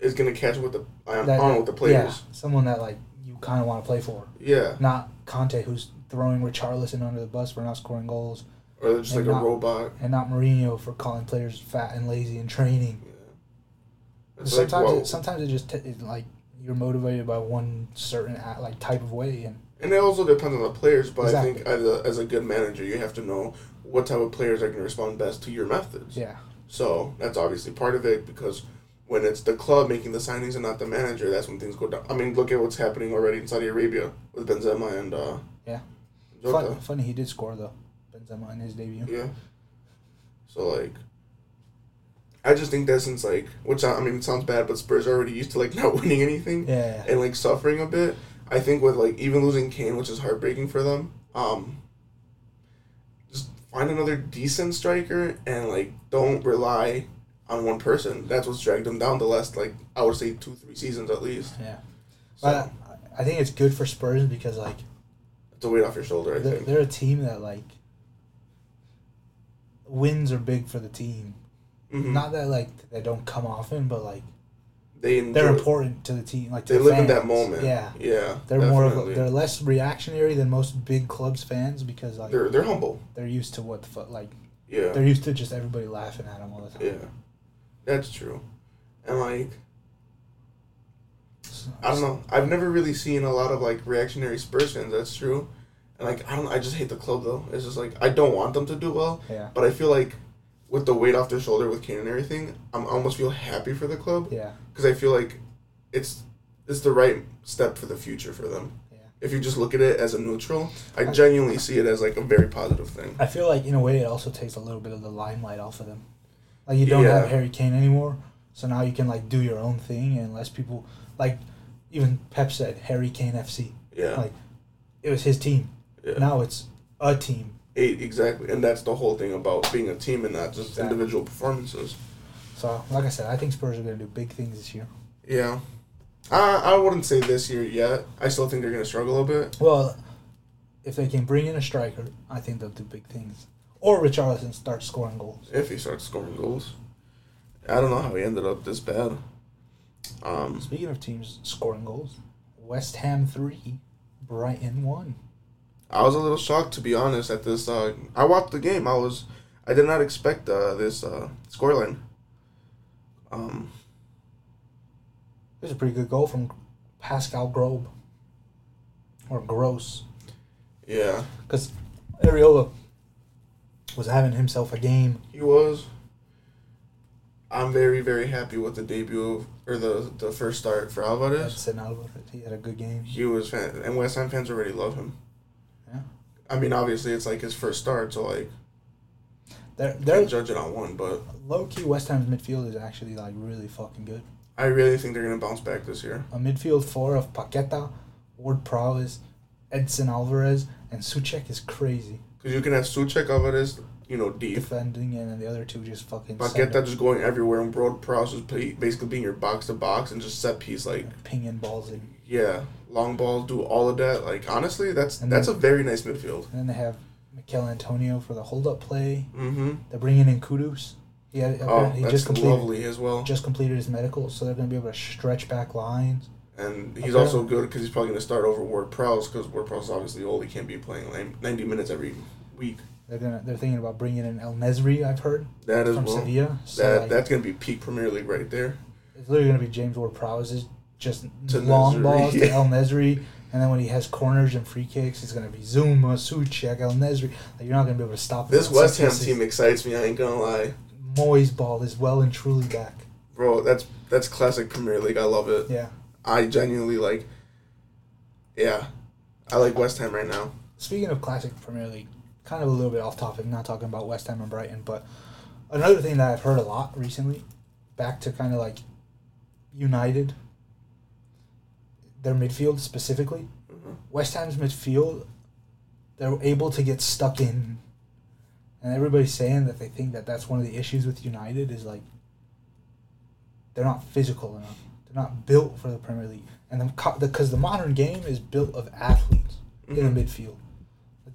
is gonna catch with the on, that, with the Yeah, players. someone that like you kind of want to play for, Yeah. not Conte who's throwing Richarlison under the bus for not scoring goals, Or just like And a robot. and not Mourinho for calling players fat and lazy in training. Yeah. It's like, sometimes it, sometimes it just t- it, like you're motivated by one certain like type of way, and and it also depends on the players, but I think as a, as a good manager, you have to know what type of players are going to respond best to your methods. yeah, So that's obviously part of it because when it's the club making the signings and not the manager, that's when things go down. I mean, look at what's happening already in Saudi Arabia with Benzema and uh, Yeah. Jota. Fun, funny he did score though, Benzema in his debut. Yeah. So like, I just think that since like, which I I mean, it sounds bad, but Spurs are already used to like not winning anything Yeah, and like suffering a bit. I think with like even losing Kane, which is heartbreaking for them. Um. Just find another decent striker and like don't rely on one person. That's what's dragged them down the last like I would say two three seasons at least. yeah. So But I think it's good for Spurs because like it's a weight off your shoulder. I they're, think. they're a team that like wins are big for the team. Mhm. Not that like they don't come often, but like they enjoy, they're important to the team. Like They the live in that moment. Yeah, Yeah. they're more of a, they're less reactionary than most big clubs fans because like they're they're humble. they're used to what the fuck like Yeah. they're used to just everybody laughing at them all the time. Yeah, that's true. And like, I don't know. I've never really seen a lot of like reactionary Spurs fans. That's true. And like, I don't. I just hate the club though. It's just like I don't want them to do well. Yeah, But I feel like with the weight off their shoulder with Kane and everything, I'm I almost feel happy for the club yeah, because I feel like it's it's the right step for the future for them. yeah. If you just look at it as a neutral, I genuinely see it as like a very positive thing. I feel like in a way it also takes a little bit of the limelight off of them. Like you don't Yeah. have Harry Kane anymore, so now you can like do your own thing and less people like even Pep said Harry Kane FC. Yeah. Like it was his team. yeah. Now it's a team. Eight, exactly, and that's the whole thing about being a team and not just Exactly. individual performances. So like I said, I think Spurs are gonna do big things this year. Yeah, I I wouldn't say this year yet. I still think they're gonna struggle a bit. Well, if they can bring in a striker, I think they'll do big things. Or Richarlison starts scoring goals. If he starts scoring goals, I don't know how he ended up this bad. Um, Speaking of teams scoring goals, West Ham three, Brighton one. I was a little shocked to be honest at this. Uh, I watched the game. I was, I did not expect uh, this uh, scoreline. Um, It was a pretty good goal from Pascal Grobe. Or Gross. yeah, Because Areola was having himself a game. he was. I'm very very happy with the debut of, or the the first start for Alvarez. Edson Alvarez. He had a good game. He was fan, and West Ham fans already love him. I mean, obviously, it's like his first start, so like They're, they're judge it on one. But low key. West Ham's midfield is actually like really fucking good. I really think they're gonna bounce back this year. A midfield four of Paqueta, Ward Prowse, Edson Alvarez, and Souček is crazy Because you can have Souček Alvarez, you know, deep. defending, and then the other two just fucking Paqueta just going everywhere, and Broad Prowse is basically being your box to box and just set piece. Like, pinging balls in. Yeah, long balls, do all of that. Like, honestly, that's And that's a very nice midfield. And then they have Michail Antonio for the hold up play. Mm-hmm. They're bringing in Kudus. He had Oh, he that's just completed lovely as well. just completed his medical, so they're gonna be able to stretch back lines. And he's Okay. also good because he's probably going to start over Ward Prowse because Ward Prowse is obviously old. He can't be playing like 90 minutes every week. They're gonna they're thinking about bringing in El Nesyri. I've heard That as from well. Sevilla. So That like, that's going to be peak Premier League right there. it's literally gonna be James Ward Prowse's just To long Nesyri, balls to. El Nesyri, and then when he has corners and free kicks, he's gonna be Zouma, Souček, El Nesyri. Like, you're not gonna be able to stop This. West Ham team excites me. I ain't gonna lie, Moyes ball is well and truly back. bro. That's that's classic Premier League. I love it. Yeah. I genuinely like. Yeah, I like West Ham right now. Speaking of classic Premier League, kind of a little bit off topic, not talking about West Ham and Brighton, but another thing that I've heard a lot recently, back to kind of like United, their midfield specifically, Mhm. West Ham's midfield, they're able to get stuck in, and everybody's saying that they think that that's one of the issues with United is like they're not physical enough. They're not built for the Premier League, and the because the modern game is built of athletes in Mhm. the midfield.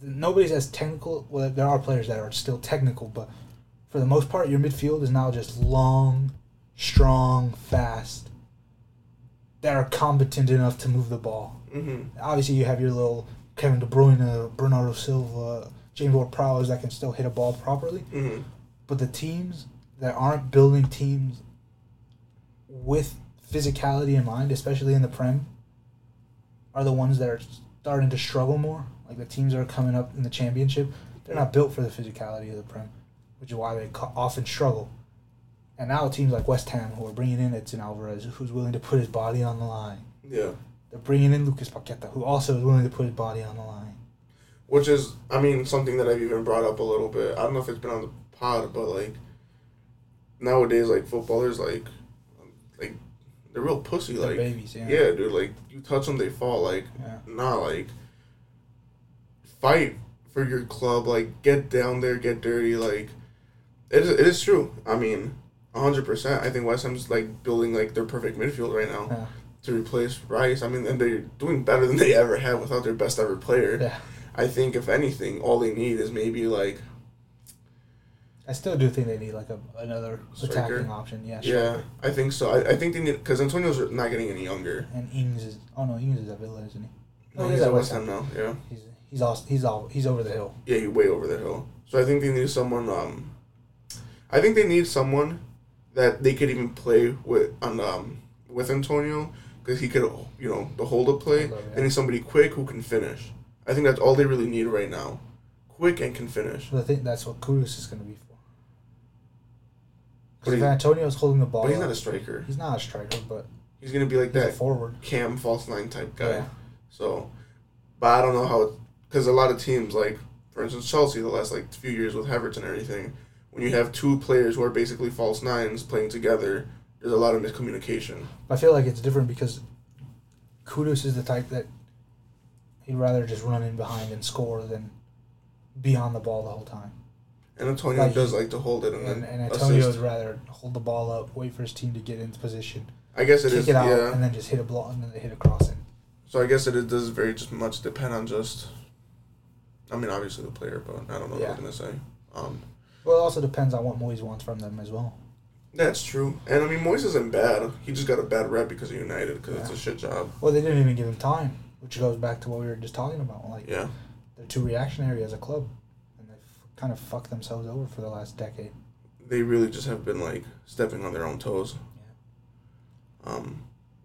Nobody's as technical. Well, there are players that are still technical, but for the most part, your midfield is now just long, strong, fast. That are competent enough to move the ball. Mm-hmm. Obviously, you have your little Kevin De Bruyne, Bernardo Silva, James Ward-Prowse that can still hit a ball properly. Mm-hmm. But the teams that aren't building teams with physicality in mind, especially in the Prem, are the ones that are starting to struggle more. Like the teams that are coming up in the championship, they're not built for the physicality of the Prem, which is why they often struggle. And now teams like West Ham, who are bringing in Edson Alvarez, who's willing to put his body on the line. Yeah, They're bringing in Lucas Paqueta, who also is willing to put his body on the line. which is, I mean, something that I've even brought up a little bit. I don't know if it's been on the pod, but like nowadays, like footballers, like like they're real pussy. They're Like babies, yeah. yeah, dude. Like you touch them, they fall. Like Yeah. nah, like fight for your club. Like get down there, get dirty. Like it is, it is true. I mean, hundred percent. I think West Ham's like building like their perfect midfield right now Yeah. to replace Rice. I mean, and they're doing better than they ever have without their best ever player. Yeah. I think if anything, all they need is maybe like I still do think they need like a another Striker? attacking option. Yeah. yeah. I think so. I, I think they need because Antonio's not getting any younger. And Ings is oh no, Ings is at Villa, isn't he? No, Oh, he's at West Ham now. Yeah, He's he's all, he's all, he's over the hill. yeah, he's way over the hill. So I think they need someone. Um, I think they need someone that they could even play with on um with Antonio because he could you know the hold up play. Yeah. They need somebody quick who can finish. I think that's all they really need right now. Quick and can finish. I think that's what Kudus is going to be for. Because if Antonio's holding the ball, But he's not a striker. he's not a striker, but He's gonna be like he's that forward. cam false nine type guy. Yeah. So, but I don't know how because a lot of teams like for instance Chelsea the last like few years with Havertz and everything, when you have two players who are basically false nines playing together, there's a lot of miscommunication. I feel like it's different because Kudus is the type that he'd rather just run in behind and score than be on the ball the whole time. And Antonio Like- does like to hold it and, And, then and Antonio would rather hold the ball up, wait for his team to get into position, I guess it kick is it out, yeah. and then just hit a block and then they hit a crossing. So I guess it, does very just much depend on just. I mean, obviously the player, but I don't know Yeah. what I was gonna say. Um, Well, it also depends on what Moyes wants from them as well. that's true, and I mean Moyes isn't bad. He just got a bad rep because of United because it's a shit job. Well, they didn't even give him time, which goes back to what we were just talking about. Like Yeah. they're too reactionary as a club, and they've kind of fucked themselves over for the last decade. They really just have been like stepping on their own toes. Um,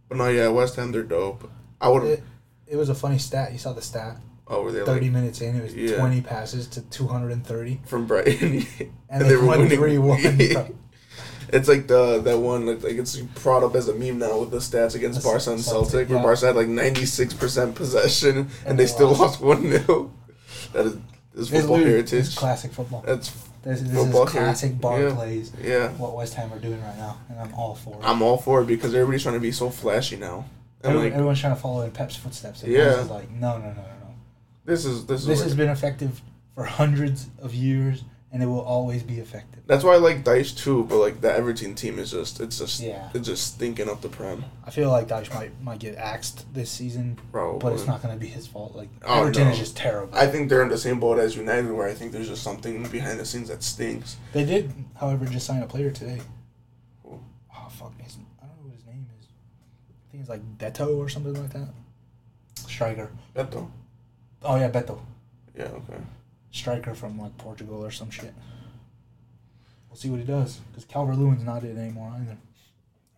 but no, yeah, West Ham they're dope. I would. It, it was a funny stat. You saw the stat. Oh, were they Thirty like minutes in, it was Yeah. twenty passes to two hundred and thirty, from Brighton? and they, won three one. It's like the that one like, like it's brought up as a meme now with the stats against The Barca and Celtic, Celtic, where yeah. Barca had like ninety six percent possession and, And they they still lost. one 0 That is, is football literally- heritage. It's classic football. That's This, this football is classic heritage. bar Yeah. plays. yeah. What West Ham are doing right now, and I'm all for it. I'm all for it because everybody's trying to be so flashy now. And Everyone- like everyone's trying to follow in Pep's footsteps. And Yeah. Like, no, no, no, no. This is this is This has been effective for hundreds of years, and it will always be effective. that's why I like Dyche too, but like the Everton team is just it's just Yeah. it's just stinking up the prem. I feel like Dyche might might get axed this season, Probably. but it's not going to be his fault. Like Oh, Everton no. is just terrible. I think they're in the same boat as United, where I think there's just something behind the scenes that stinks. they did, however, just sign a player today. Who? Oh fuck, his, I don't know what his name is. I think it's like Beto or something like that. Striker. Beto. Oh yeah, Beto. Yeah. Okay. Striker from like Portugal or some shit. We'll see what he does because Calvert Lewin's not it anymore either.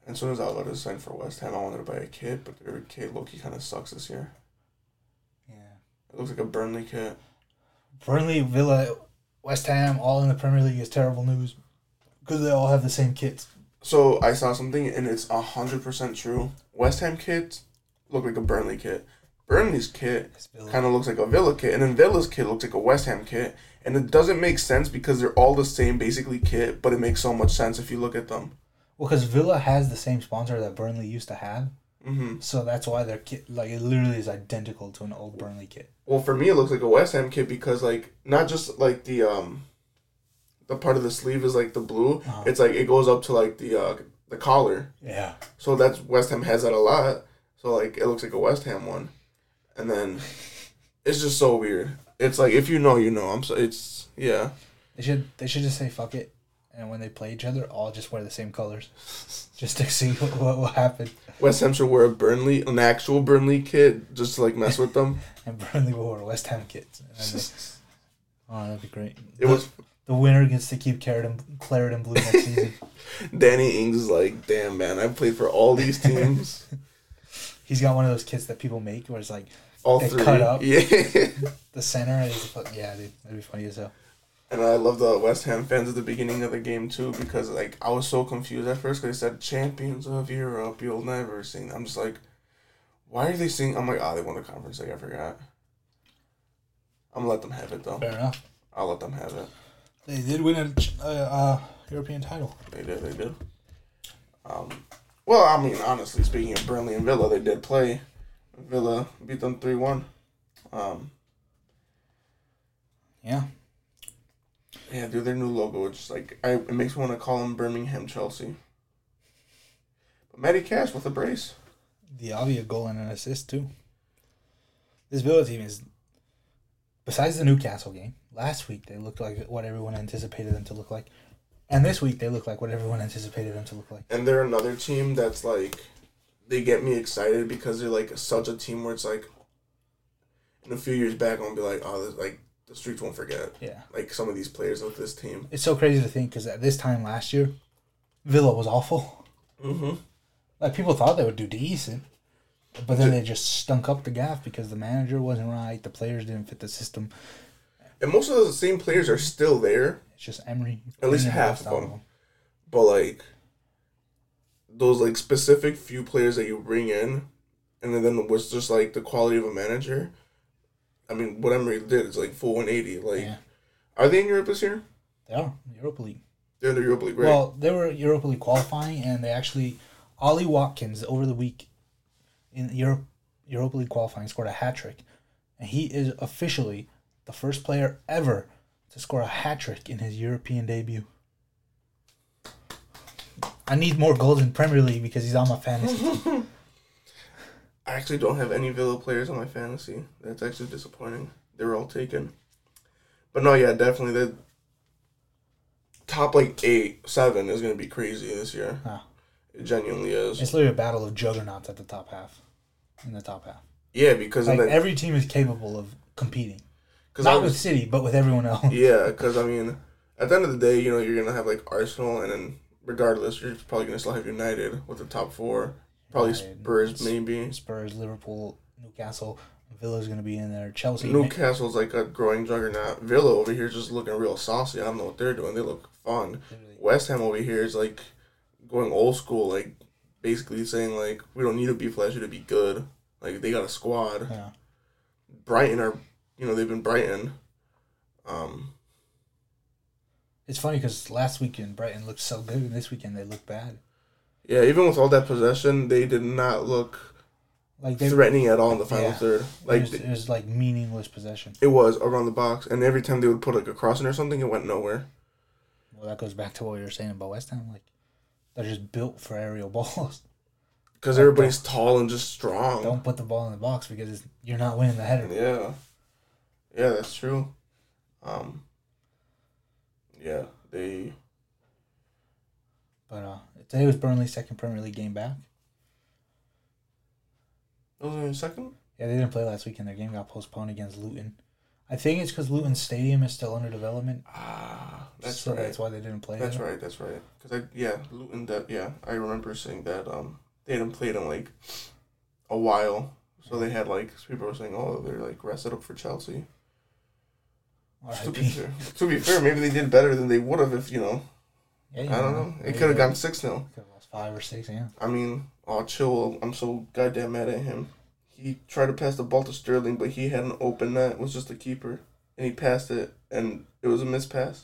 As soon as Alvarez signed for West Ham, I wanted to buy a kit, but their kit Loki kind of sucks this year. Yeah. It looks like a Burnley kit. Burnley, Villa, West Ham, all in the Premier League is terrible news because they all have the same kits. So I saw something, and it's hundred percent true. West Ham kits look like a Burnley kit. Burnley's kit kind of looks like a Villa kit, and then Villa's kit looks like a West Ham kit. And it doesn't make sense because they're all the same, basically kit, but it makes so much sense if you look at them. Well, because Villa has the same sponsor that Burnley used to have, hmm so that's why their kit like it literally is identical to an old Burnley kit. Well, for me, it looks like a West Ham kit because, like, not just like the um, the part of the sleeve is like the blue. Uh-huh. It's like it goes up to like the uh the collar. Yeah. So that's West Ham has that a lot. So like it looks like a West Ham one, and then it's just so weird. It's like if you know, you know. I'm so it's yeah. They should they should just say fuck it, and when they play each other, all just wear the same colors, just to see what, what will happen. West Ham should wear a Burnley, an actual Burnley kit, just to like mess with them. And Burnley will wear West Ham kits. And they, oh, that'd be great. It was The winner gets to keep Clarendon, Clarendon Blue next season. Danny Ings is like, damn man, I've played for all these teams, He's got one of those kits that people make where it's like all They three. cut up. Yeah. the center. Yeah, dude, that'd be funny as hell. And I love the West Ham fans at the beginning of the game too because like I was so confused at first because they said champions of Europe you'll never sing. I'm just like, why are they singing? I'm like, ah, they won the conference. Like I forgot. I'm gonna let them have it though. Fair enough. I'll let them have it. They did win a uh, uh, European title. They did. They did. Um, well, I mean, honestly speaking of Burnley and Villa, they did play. Villa beat them three one. Um, Yeah. yeah, dude, their new logo. It's just like I, it makes me want to call them Birmingham Chelsea. But Matty Cash with a brace. The a goal and an assist too. This Villa team is, besides the Newcastle game last week, they looked like what everyone anticipated them to look like, and this week they look like what everyone anticipated them to look like. And they're another team that's like, they get me excited because they're like such a team where it's like, in a few years back, I'm gonna be like, oh, this, like the streets won't forget. Yeah, Like some of these players of this team. it's so crazy to think because at this time last year, Villa was awful. Mm-hmm. Like people thought they would do decent, but then they just stunk up the gaff because the manager wasn't right, the players didn't fit the system. And most of the same players are still there, It's just Emery. At least half of out them. but like those like specific few players that you bring in, and then was just like the quality of a manager. I mean, what Emery did is like full 180. Like, Yeah. are they in Europe this year? They are Europa League. They're in the Europa League, right? Well, they were Europa League qualifying, and they actually Ollie Watkins over the week in Europe Europa League qualifying scored a hat trick, and he is officially the first player ever to score a hat trick in his European debut. I need more goals in Premier League because he's on my fantasy. I actually don't have any Villa players on my fantasy. That's actually disappointing. They were all taken. But no, yeah, definitely the top like eight, seven is gonna be crazy this year. Ah. It genuinely is. It's literally a battle of juggernauts at the top half. In the top half, yeah, because like every team is capable of competing. Because I Not with was, City, but with everyone else. yeah, because I mean, at the end of the day, you know, you're gonna have like Arsenal, and then regardless, you're probably gonna still have United with the top four. Probably United, Spurs, maybe. Spurs, Liverpool, Newcastle, Villa's gonna be in there. Chelsea. Newcastle's like a growing juggernaut. Villa over here is just looking real saucy. I don't know what they're doing. They look fun. Literally. West Ham over here is like going old school, like basically saying like we don't need to be flashy to be good. Like they got a squad. Yeah. Brighton are, you know, they've been Brighton. Um, It's funny because last weekend Brighton looked so good, and this weekend they look bad. yeah, even with all that possession, they did not look Like they threatening at all in the final Yeah. third. it Like was, it was like meaningless possession. it was around the box, and every time they would put like a crossing or something, it went nowhere. Well, that goes back to what you were saying about West Ham. Like they're just built for aerial balls. Because Like, everybody's tall and just strong. Don't put the ball in the box because it's, you're not winning the header. Yeah. Yeah, that's true. Um Yeah, they But uh, today was Burnley's second Premier League game back. those are in second? Yeah, they didn't play last weekend. Their game got postponed against Luton. I think it's because Luton Stadium is still under development. Ah, that's so right. That's why they didn't play. That's it. right, that's right. Cuz I yeah, Luton that yeah, I remember saying that um they hadn't played in like a while. So they had like people were saying, "Oh, they're like rested up for Chelsea." To be fair, to be fair, maybe they did better than they would have if you know. Yeah, you I don't know. Maybe It could have gone six 0 Could have lost five or six. Yeah. I mean, oh, chill. I'm so goddamn mad at him. He tried to pass the ball to Sterling, but he had an open net. It was just a keeper. And he passed it, and it was a mispass.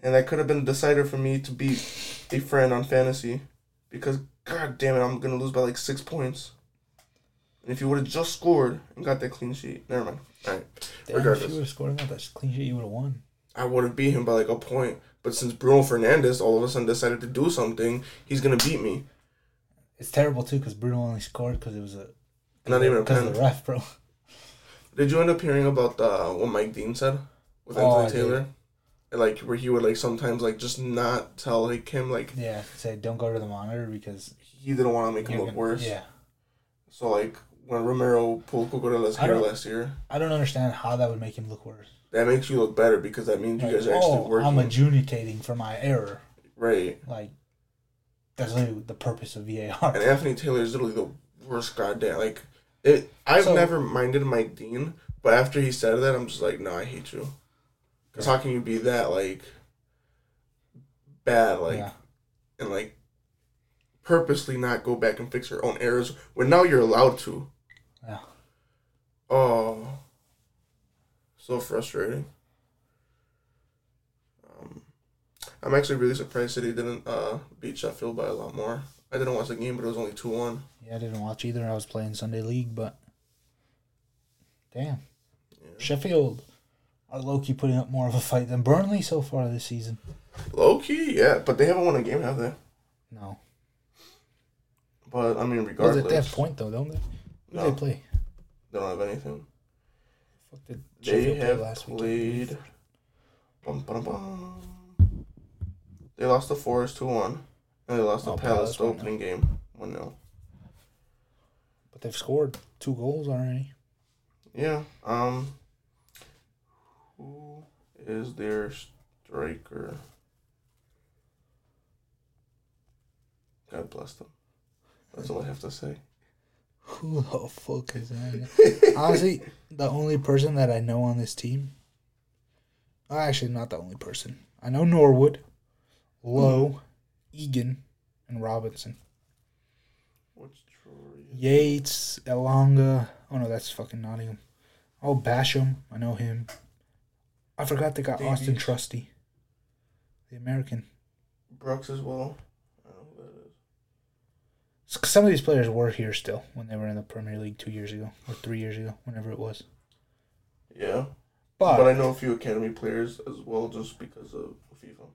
And that could have been a decider for me to beat a friend on fantasy. Because, god damn it, I'm going to lose by like six points. And if you would have just scored and got that clean sheet, never mind. All right. Damn, if you would have scored and got that clean sheet, you would have won. I would have beat him by like a point. But since Bruno Fernandes all of a sudden decided to do something, he's going to beat me. It's terrible too because Bruno only scored because it was a Not even a because pen. the ref, bro. Did you end up hearing about uh, what Mike Dean said with Oh, Anthony I Taylor? Like where he would like sometimes like just not tell like him like Yeah, say don't go to the monitor because he didn't want to make him look gonna- worse. Yeah, So like when Romero pulled Cucurella's hair last year, I don't understand how that would make him look worse. that makes you look better because that means you guys are actually oh, working. I'm adjudicating for my error. right. Like that's the purpose of VAR. And Anthony Taylor is literally the worst goddamn like it. I've So- never minded Mike Dean, but after he said that, I'm just like, no, I hate you. Because how can you be that like bad like yeah, and like purposely not go back and fix your own errors when now you're allowed to. Yeah. Oh, so frustrating. Um, I'm actually really surprised City didn't uh, beat Sheffield by a lot more. I didn't watch the game, but it was only two one. Yeah, I didn't watch either. I was playing Sunday League, but damn, Sheffield are low key putting up more of a fight than Burnley so far this season. Low key, yeah, but they haven't won a game, have they? No, But I mean, well, regardless, they have point though, don't they? No. they play? they don't have anything. Fuck did They have last weekend? played. Bum, bum, bum. They lost the Forest two one, and they lost Oh, Palace Palace the 1-0. opening game one 0 but they've scored two goals already. Yeah. Um. Who is their striker? God bless them. That's all I have to say. Who the fuck is that? Honestly, the only person that I know on this team. oh, Actually, not the only person. I know Norwood, Lowe, Egan, and Robinson. What's Troy? Yates, Elanga. Oh no, that's fucking Nottingham. Oh, Basham. I know him. I forgot they got Austin Trusty, the American. Brooks as well. I don't know who that is. Some of these players were here still when they were in the Premier League two years ago or three years ago, whenever it was. Yeah. But, But I know a few academy players as well, just because of FIFA.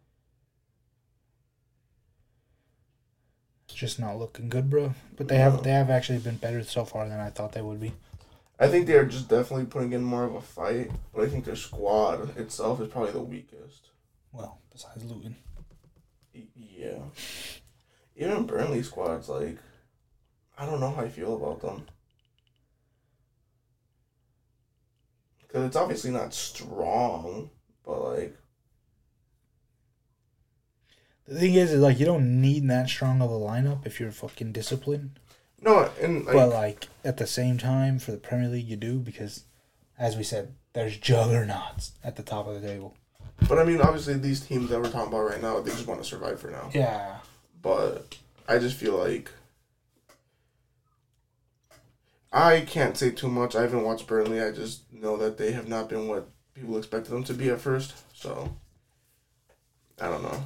it's just not looking good, bro. But they have they have actually been better so far than I thought they would be. I think they're just definitely putting in more of a fight, but I think their squad itself is probably the weakest. Well, besides Luton. Yeah. Even Burnley squads, like, I don't know how I feel about them. Because it's obviously not strong, but like, The thing is, is like you don't need that strong of a lineup if you're fucking disciplined. no, and like, but like at the same time, for the Premier League, you do because, as we said, there's juggernauts at the top of the table. but I mean, obviously these teams that we're talking about right now, they just want to survive for now. Yeah. But I just feel like I can't say too much. I haven't watched Burnley. I just know that they have not been what people expected them to be at first. So I don't know.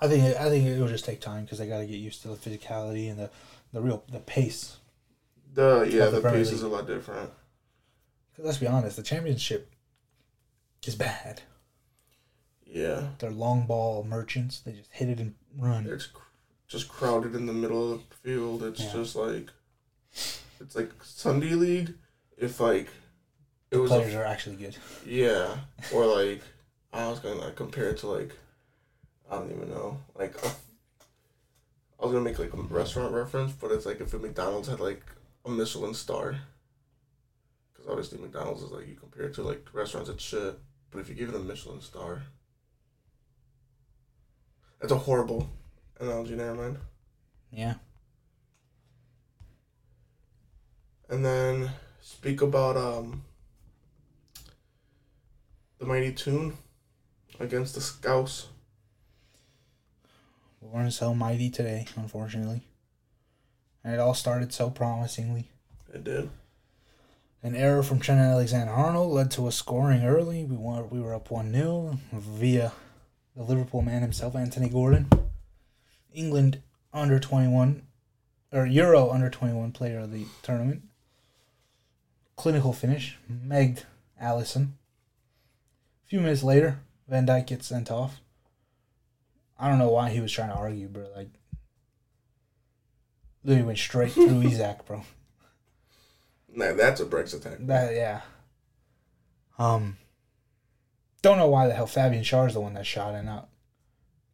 I think I think it will just take time because they got to get used to the physicality and the, the real the pace. The yeah, the the pace is a lot different. Because let's be honest, the championship is bad. Yeah, They're long ball merchants. They just hit it and run. it's cr- just crowded in the middle of the field. It's Yeah. just like it's like Sunday league. If like it was a Players are actually good. Yeah, or like I was gonna like, compare it to like I don't even know like a, I was gonna make like a restaurant reference, but it's like if a McDonald's had like a Michelin star, because obviously McDonald's is like you compare it to like restaurants it's shit, but if you give it a Michelin star, that's a horrible analogy. Never mind. Yeah. And then speak about um the mighty tune against the Scouse. We weren't so mighty today, unfortunately. And it all started so promisingly. It did. An error from Trent Alexander Arnold led to us scoring early. We were, we were up 1 0 via the Liverpool man himself, Anthony Gordon. England under 21, or Euro under 21 player of the tournament. Clinical finish, megged Alisson. A few minutes later, Van Dijk gets sent off. I don't know why he was trying to argue, bro. Like, literally went straight through Isak, bro. Nah, that's a Brexit attack. That yeah. Um. Don't know why the hell Fabian Schär is the one that shot and not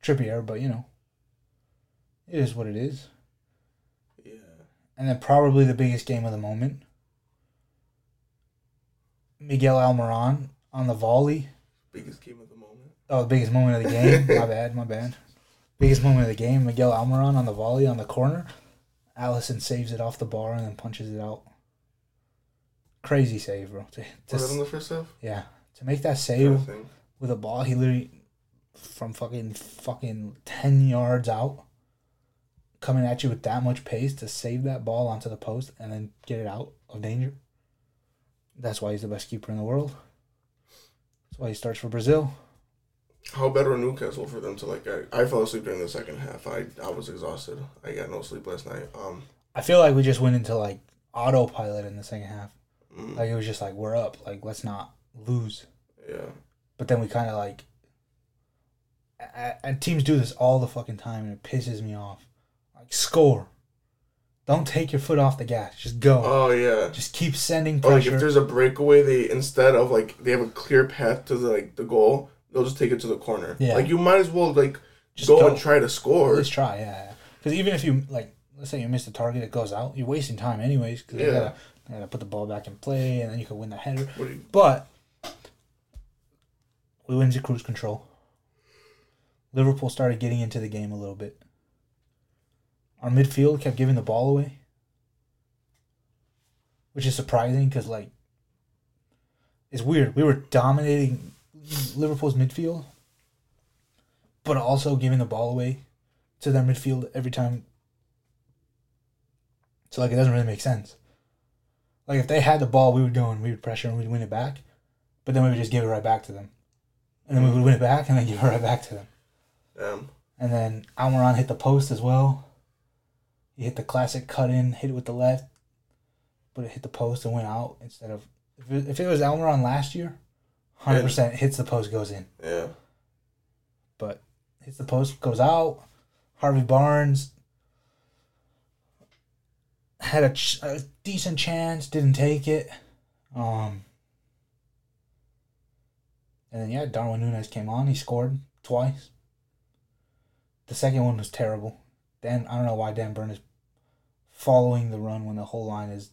Trippier, but you know, it is what it is. Yeah. And then probably the biggest game of the moment. Miguel Almiron on the volley. Biggest game of the moment. Oh, the biggest moment of the game. my bad, my bad. Biggest moment of the game. Miguel Almiron on the volley on the corner. Alisson saves it off the bar and then punches it out. Crazy save, bro. To, to Was that in the first half? Yeah, to make that save with a ball, he literally from fucking fucking ten yards out, coming at you with that much pace to save that ball onto the post and then get it out of danger. That's why he's the best keeper in the world. That's why he starts for Brazil. How bad were Newcastle for them to like? I, I fell asleep during the second half. I I was exhausted. I got no sleep last night. Um. I feel like we just went into like autopilot in the second half. mm, Like it was just like we're up, like let's not lose. yeah. But then we kind of like, and teams do this all the fucking time, and it pisses me off. Like score, don't take your foot off the gas. Just go. Oh yeah. Just keep sending Or like if there's a breakaway, they instead of like they have a clear path to the like the goal, they'll just take it to the corner. Yeah. Like you might as well like Just go, go. and try to At score. least try, yeah. Because even if you like, let's say you miss the target, it goes out. You're wasting time anyways. Because you Yeah. gotta, you gotta put the ball back in play, and then you can win the header. You, But we went into cruise control. Liverpool started getting into the game a little bit. Our midfield kept giving the ball away, which is surprising because like it's weird. We were dominating Liverpool's midfield, but also giving the ball away to their midfield every time. So like it doesn't really make sense. Like if they had the ball, we would go and we would pressure and we'd win it back, but then we would just give it right back to them, and then we would win it back and then give it right back to them. um, And then Almiron hit the post as well. He hit the classic cut in, hit it with the left, but it hit the post and went out instead of if it, if it was Almiron last year, hundred percent hits the post goes in, yeah. but hits the post goes out. Harvey Barnes had a, ch- a decent chance, didn't take it. Um, and then yeah, Darwin Núñez came on. He scored twice. The second one was terrible. Dan, I don't know why Dan Burn is following the run when the whole line is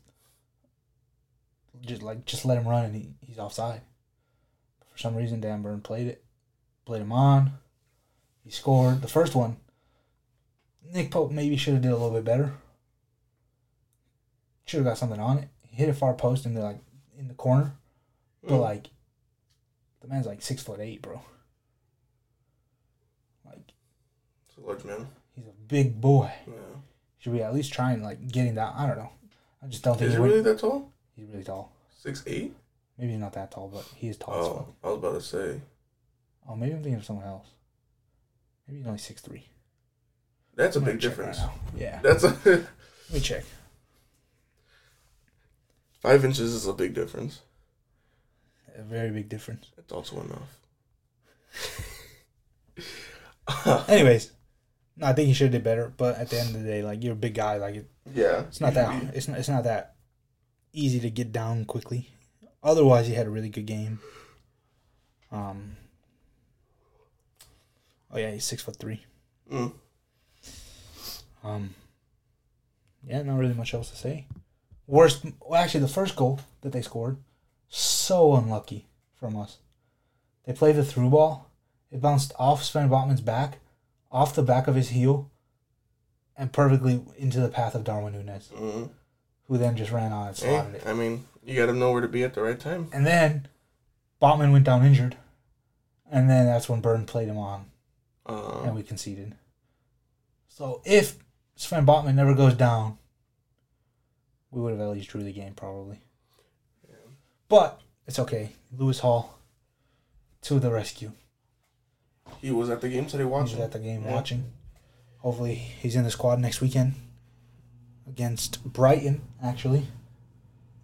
just like just let him run and he, he's offside. For some reason, Dan Burn played it, played him on. He scored the first one. Nick Pope maybe should have did a little bit better. Should have got something on it. He hit a far post in the like in the corner, but Mm. like the man's like six foot eight, bro. Like It's a large man. He's a big boy. Yeah. Should we at least try and like getting that? I don't know. I just don't think Is he really that tall? he's really tall. Six eight? Maybe he's not that tall, but he is tall. Oh, I was about to say. Oh, maybe I'm thinking of someone else. Maybe he's only six three. That's a big difference. yeah, That's a let me check. five inches is a big difference. A very big difference. It's also enough. Anyways, no, I think he should have did better. But at the end of the day, like you're a big guy, like it, Yeah. it's not that it's not, it's not that easy to get down quickly. Otherwise, he had a really good game. Um. Oh yeah, he's six foot three. Mm. Um. Yeah, not really much else to say. Worst, well, actually, the first goal that they scored, so unlucky from us. They played the through ball. It bounced off Sven Botman's back, off the back of his heel, and perfectly into the path of Darwin Núñez, Mm. who then just ran on and Hey, slotted it. I mean, you got to know where to be at the right time. And then Botman went down injured, and then that's when Burn played him on, Uh, and we conceded. So if Sven Botman never goes down, we would have at least drew the game probably. But it's okay. Lewis Hall to the rescue. He was at the game today watching. He was at the game Yeah. watching. Hopefully he's in the squad next weekend against Brighton. Actually,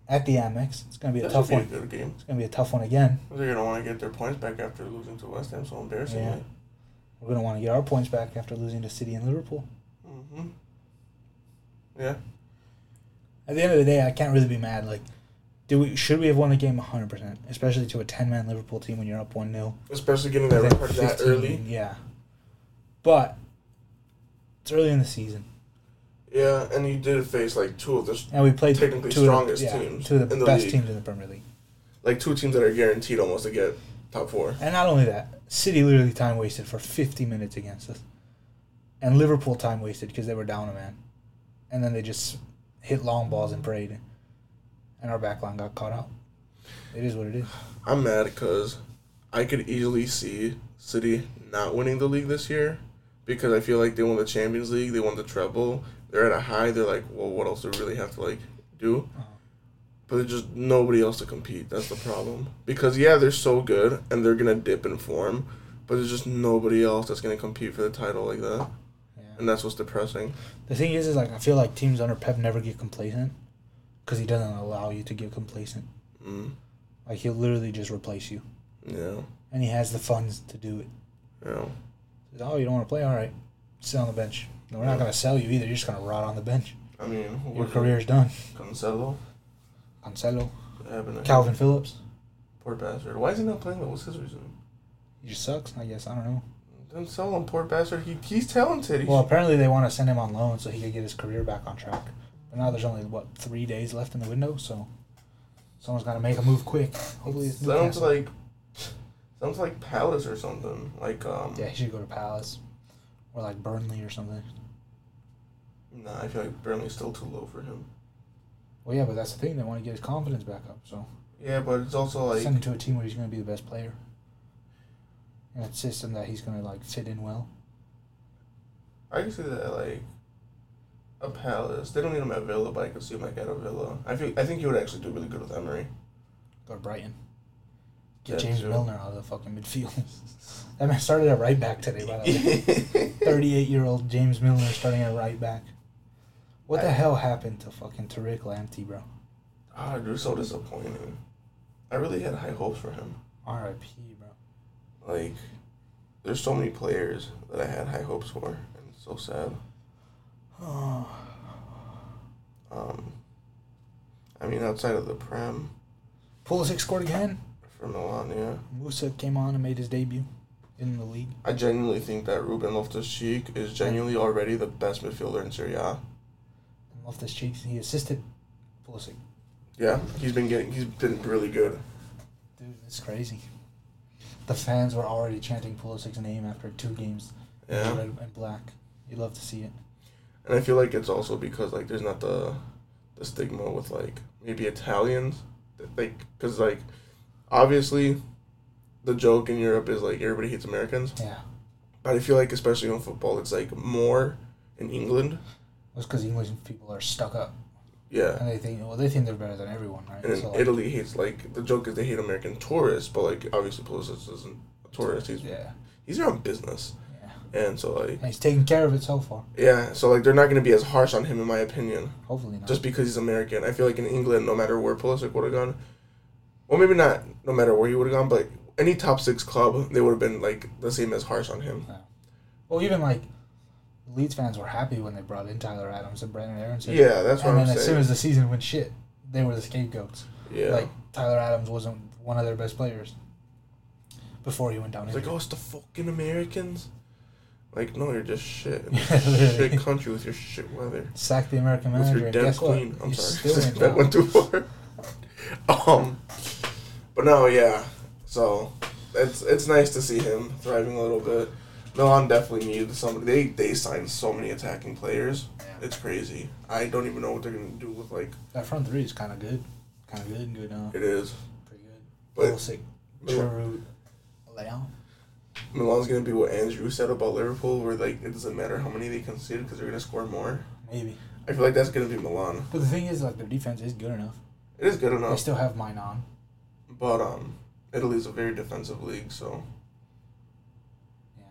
at the Amex, it's gonna be a That tough be one. a good game. It's gonna be a tough one again. They're gonna want to get their points back after losing to West Ham so embarrassingly. Yeah. We're gonna want to get our points back after losing to City and Liverpool. hmm Yeah. At the end of the day, I can't really be mad. Like, do we should we have won the game hundred percent, especially to a ten man Liverpool team when you're up one 0 Especially getting that red card that early. Yeah, but it's early in the season, Yeah, and you did face like two of the and we played Technically two of the- strongest yeah, teams two of the the best league. teams in the Premier League. like two teams that are guaranteed almost to get top four. And not only that, City literally time wasted for 50 minutes against us. And Liverpool time wasted because they were down a man. And then they just hit long balls and prayed. And our back line got caught out. It is what it is. I'm mad because I could easily see City not winning the league this year because I feel like they won the Champions League, they won the treble, they're at a high. They're like, well, what else do we really have to like do? Uh-huh. But there's just nobody else to compete. That's the problem. Because yeah, they're so good and they're gonna dip in form, but there's just nobody else that's gonna compete for the title like that, Yeah. and that's what's depressing. The thing is, is like I feel like teams under Pep never get complacent because he doesn't allow you to get complacent. Mm. Like he'll literally just replace you, Yeah, and he has the funds to do it. yeah. Says, oh, you don't want to play? All right, sit on the bench. No, we're not gonna sell you either. You're just gonna rot on the bench. I mean, Your career's done. Cancelo. Cancelo, to Kalvin? Phillips. Poor bastard. Why is he not playing? What's his reason? He just sucks. I guess I don't know. Don't sell him, poor bastard. He he's talented. He's, Well, apparently they want to send him on loan so he could get his career back on track. But now there's only what three days left in the window, so someone's got to make a move quick. Hopefully it's sounds like sounds like Palace or something. Like um. yeah, he should go to Palace or like Burnley or something. Nah, I feel like Burnley's still too low for him. Well, yeah, but that's the thing. They want to get his confidence back up, so Yeah, but it's also like send him to a team where he's going to be the best player. In a system that he's going to like fit in well. I can see that like a Palace. They don't need him at Villa, but I could see him like at a Villa. I feel I think he would actually do really good with Emery. Go to Brighton. Get Yeah, James true. Milner out of the fucking midfield. that man started at right back today, by the way. 38 year old James Milner starting at right back. What the hell happened to fucking Tariq Lamptey, bro? Ah, they're so disappointing. I really had high hopes for him. R.I.P., bro. Like, there's so many players that I had high hopes for, and it's so sad. Um, I mean, outside of the Prem Pulisic scored again. for Milan, yeah. Musah came on and made his debut in the league. I genuinely think that Ruben Loftus-Cheek is genuinely already the best midfielder in Serie A. And Loftus-Cheek, he assisted Pulisic. Yeah, he's been getting. He's been really good. Dude, it's crazy. The fans were already chanting Pulisic's name after two games. in Yeah, Red and black. you'd love to see it. And I feel like it's also because like there's not the the stigma with like maybe Italians, like because like obviously the joke in Europe is like everybody hates Americans, Yeah. but I feel like especially on football it's like more in England. It's because English people are stuck up. Yeah. And they think, well, they think they're better than everyone, right? And So, like, Italy hates like the joke is they hate American tourists, but like obviously Pulisic isn't a tourist. He's Yeah. he's there on business. And so like And he's taking care of it so far. yeah, so like they're not gonna be as harsh on him in my opinion, Hopefully not. just because he's American. I feel like in England, no matter where Pulisic would have gone, well maybe not no matter where he would have gone, but any top six club they would have been like the same as harsh on him. Yeah. well, even like Leeds fans were happy when they brought in Tyler Adams and Brenden Aaronson. Yeah, that's what and I'm then as soon as the season went shit, they were the scapegoats. Yeah, Like Tyler Adams wasn't one of their best players before he went down. it's like oh it's the fucking Americans. Like no, you're just shit. Shit country with your shit weather. sack the American with manager. your and dead guess what? I'm He's sorry, that went too far. um, but no, yeah. So it's it's nice to see him thriving a little bit. Milan definitely needed somebody. They they signed so many attacking players. Yeah. It's crazy. I don't even know what they're gonna do with like That front three is kind of good. Kind of good. Good. Uh, it is. pretty good. But Pulisic, Giroud, Leon. Milan's gonna be what Andrew said about Liverpool, where like it doesn't matter how many they concede because they're gonna score more. Maybe. I feel like that's gonna be Milan. But the thing is, like, their defense is good enough. It is good enough. They still have Maignan. but um, Italy's a very defensive league, so Yeah.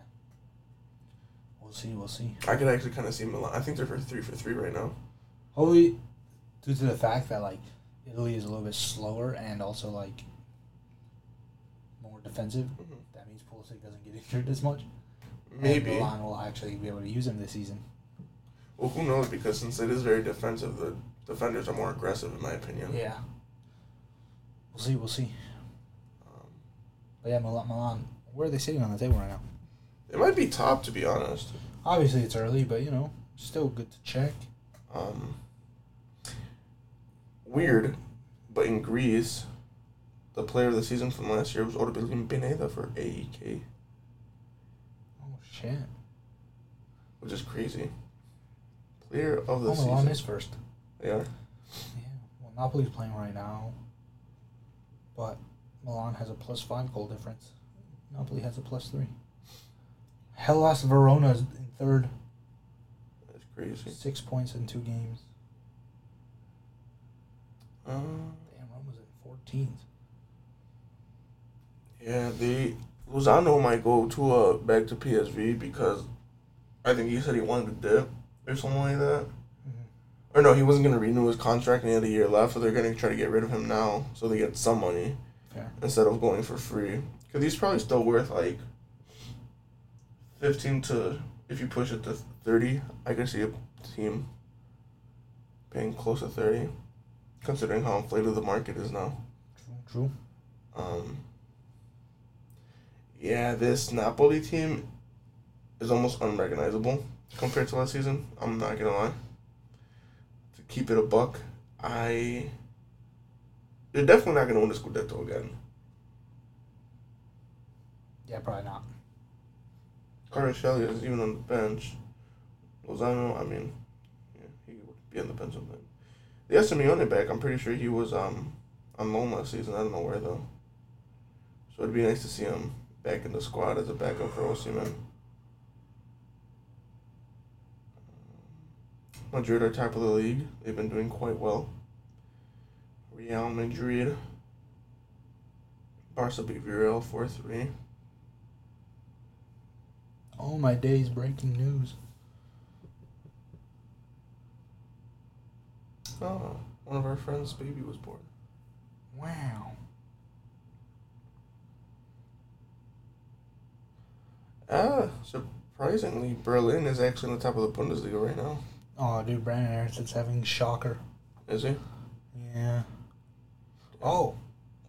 We'll see. We'll see. I could actually kind of see Milan. I think they're for three for three right now. Hopefully, due to the fact that like Italy is a little bit slower and also like more defensive, Pulisic doesn't get injured as much. And Maybe. Milan will actually be able to use him this season. Well, who knows? Because since it is very defensive, the defenders are more aggressive, in my opinion. Yeah. We'll see. We'll see. Um, But yeah, Milan. Milan where are they sitting on the table right now? it might be top, to be honest. Obviously, it's early, but you know, still good to check. Um, weird, but in Greece, the player of the season from last year was Orbelin Pineda for AEK, shit! which is crazy. Player of the Milan season. is first. They are. Yeah. Well, Napoli's playing right now, but Milan has a plus five goal difference. Napoli has a plus three. Hellas Verona is in third, That's crazy. six points in two games. Um, Damn, Roma's in fourteenth. Yeah, the Lozano might go to uh back to PSV because I think he said he wanted to dip or something like that. Or no, he wasn't gonna renew his contract and he had a year left, so they're gonna try to get rid of him now so they get some money Fair. instead of going for free. Because he's probably still worth like fifteen to if you push it to thirty. I could see a team paying close to thirty, considering how inflated the market is now. True. True. Um, yeah, this Napoli team is almost unrecognizable compared to last season. I'm not gonna lie. To keep it a buck, I they're definitely not gonna win the Scudetto again. Yeah, probably not. Kvaratskhelia is even on the bench. Lozano, I mean, yeah, he would be on the bench sometime. They have Simeone back. I'm pretty sure he was um on loan last season. I don't know where though. So it'd be nice to see him back in the squad as a backup for Osimhen. Madrid are top of the league. They've been doing quite well. Real Madrid. Barca beat Villarreal 4 3. Oh my days! Breaking news. Oh, one of our friends' baby was born. Wow. Ah, surprisingly, Berlin is actually on the top of the Bundesliga right now. Oh, dude, Brenden Aaronson's having shocker. Is he? Yeah. Oh,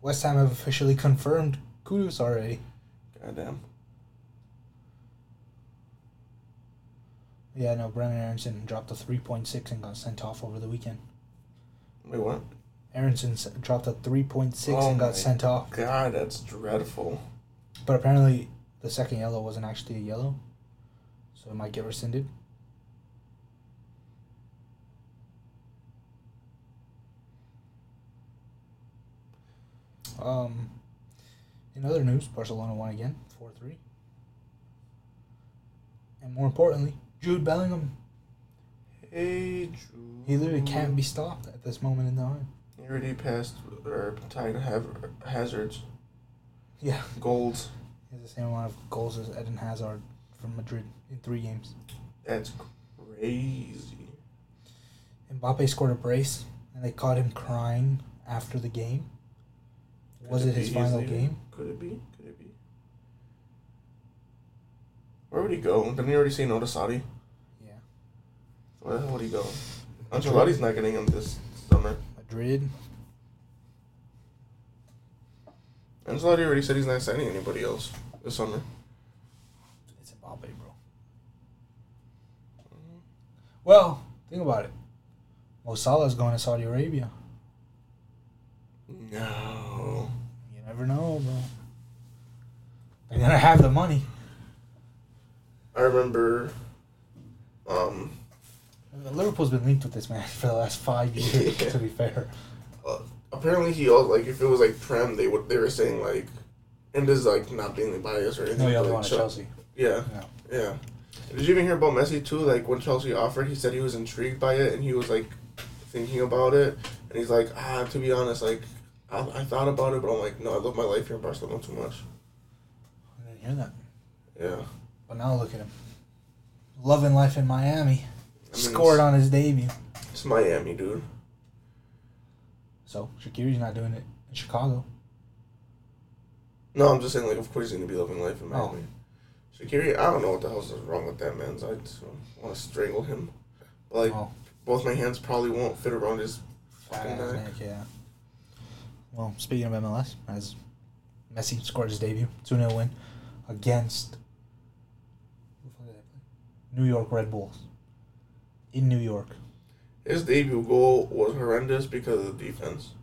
West Ham have officially confirmed Kudus already. Goddamn. Yeah, no, Brenden Aaronson dropped a 3.6 and got sent off over the weekend. Wait, what? Aaronson dropped a 3.6 Oh and got sent off. God, that's dreadful. But apparently, the second yellow wasn't actually a yellow, so it might get rescinded. Um, in other news, Barcelona won again, four three. And more importantly, Jude Bellingham. Hey, Drew. He literally can't be stopped at this moment in time. He already passed or tied Hazard's Yeah, goals. He has the same amount of goals as Eden Hazard from Madrid in three games. That's crazy. Mbappe scored a brace, and they caught him crying after the game. Was Could it his final game? Could it be? Could it be? Where would he go? Didn't he already say no to Saudi? Yeah. Where the hell would he go? Ancelotti's not getting him this summer. Madrid. Ancelotti already said he's not signing anybody else this summer. It's Mbappe, bro. Well, think about it. Mo Salah's going to Saudi Arabia. No. You never know, bro. They're gonna have the money. I remember. Um, Liverpool's been linked with this man for the last five years. Yeah. To be fair, uh, apparently he also like if it was like Prem, they would they were saying like, and this is like not being biased or anything. no, other like, at Chelsea. Yeah, Yeah. yeah. Did you even hear about Messi too? Like when Chelsea offered, he said he was intrigued by it and he was like thinking about it, and he's like, ah, to be honest, like I, I thought about it, but I'm like, no, I love my life here in Barcelona too much. I didn't hear that. Yeah. But now look at him. Loving life in Miami. I mean, Scored on his debut. It's Miami, dude. So Shaqiri's not doing it in Chicago. No, I'm just saying, like, of course he's gonna be living life in Oh. Miami. Shaqiri, I don't know what the hell's wrong with that man's. I want to strangle him. But like, Oh, both my hands probably won't fit around his fucking neck. neck, yeah. Well, speaking of MLS, as Messi scored his debut, 2 0 win against who the fuck did they play? New York Red Bulls. In New York. His debut goal was horrendous because of the defense.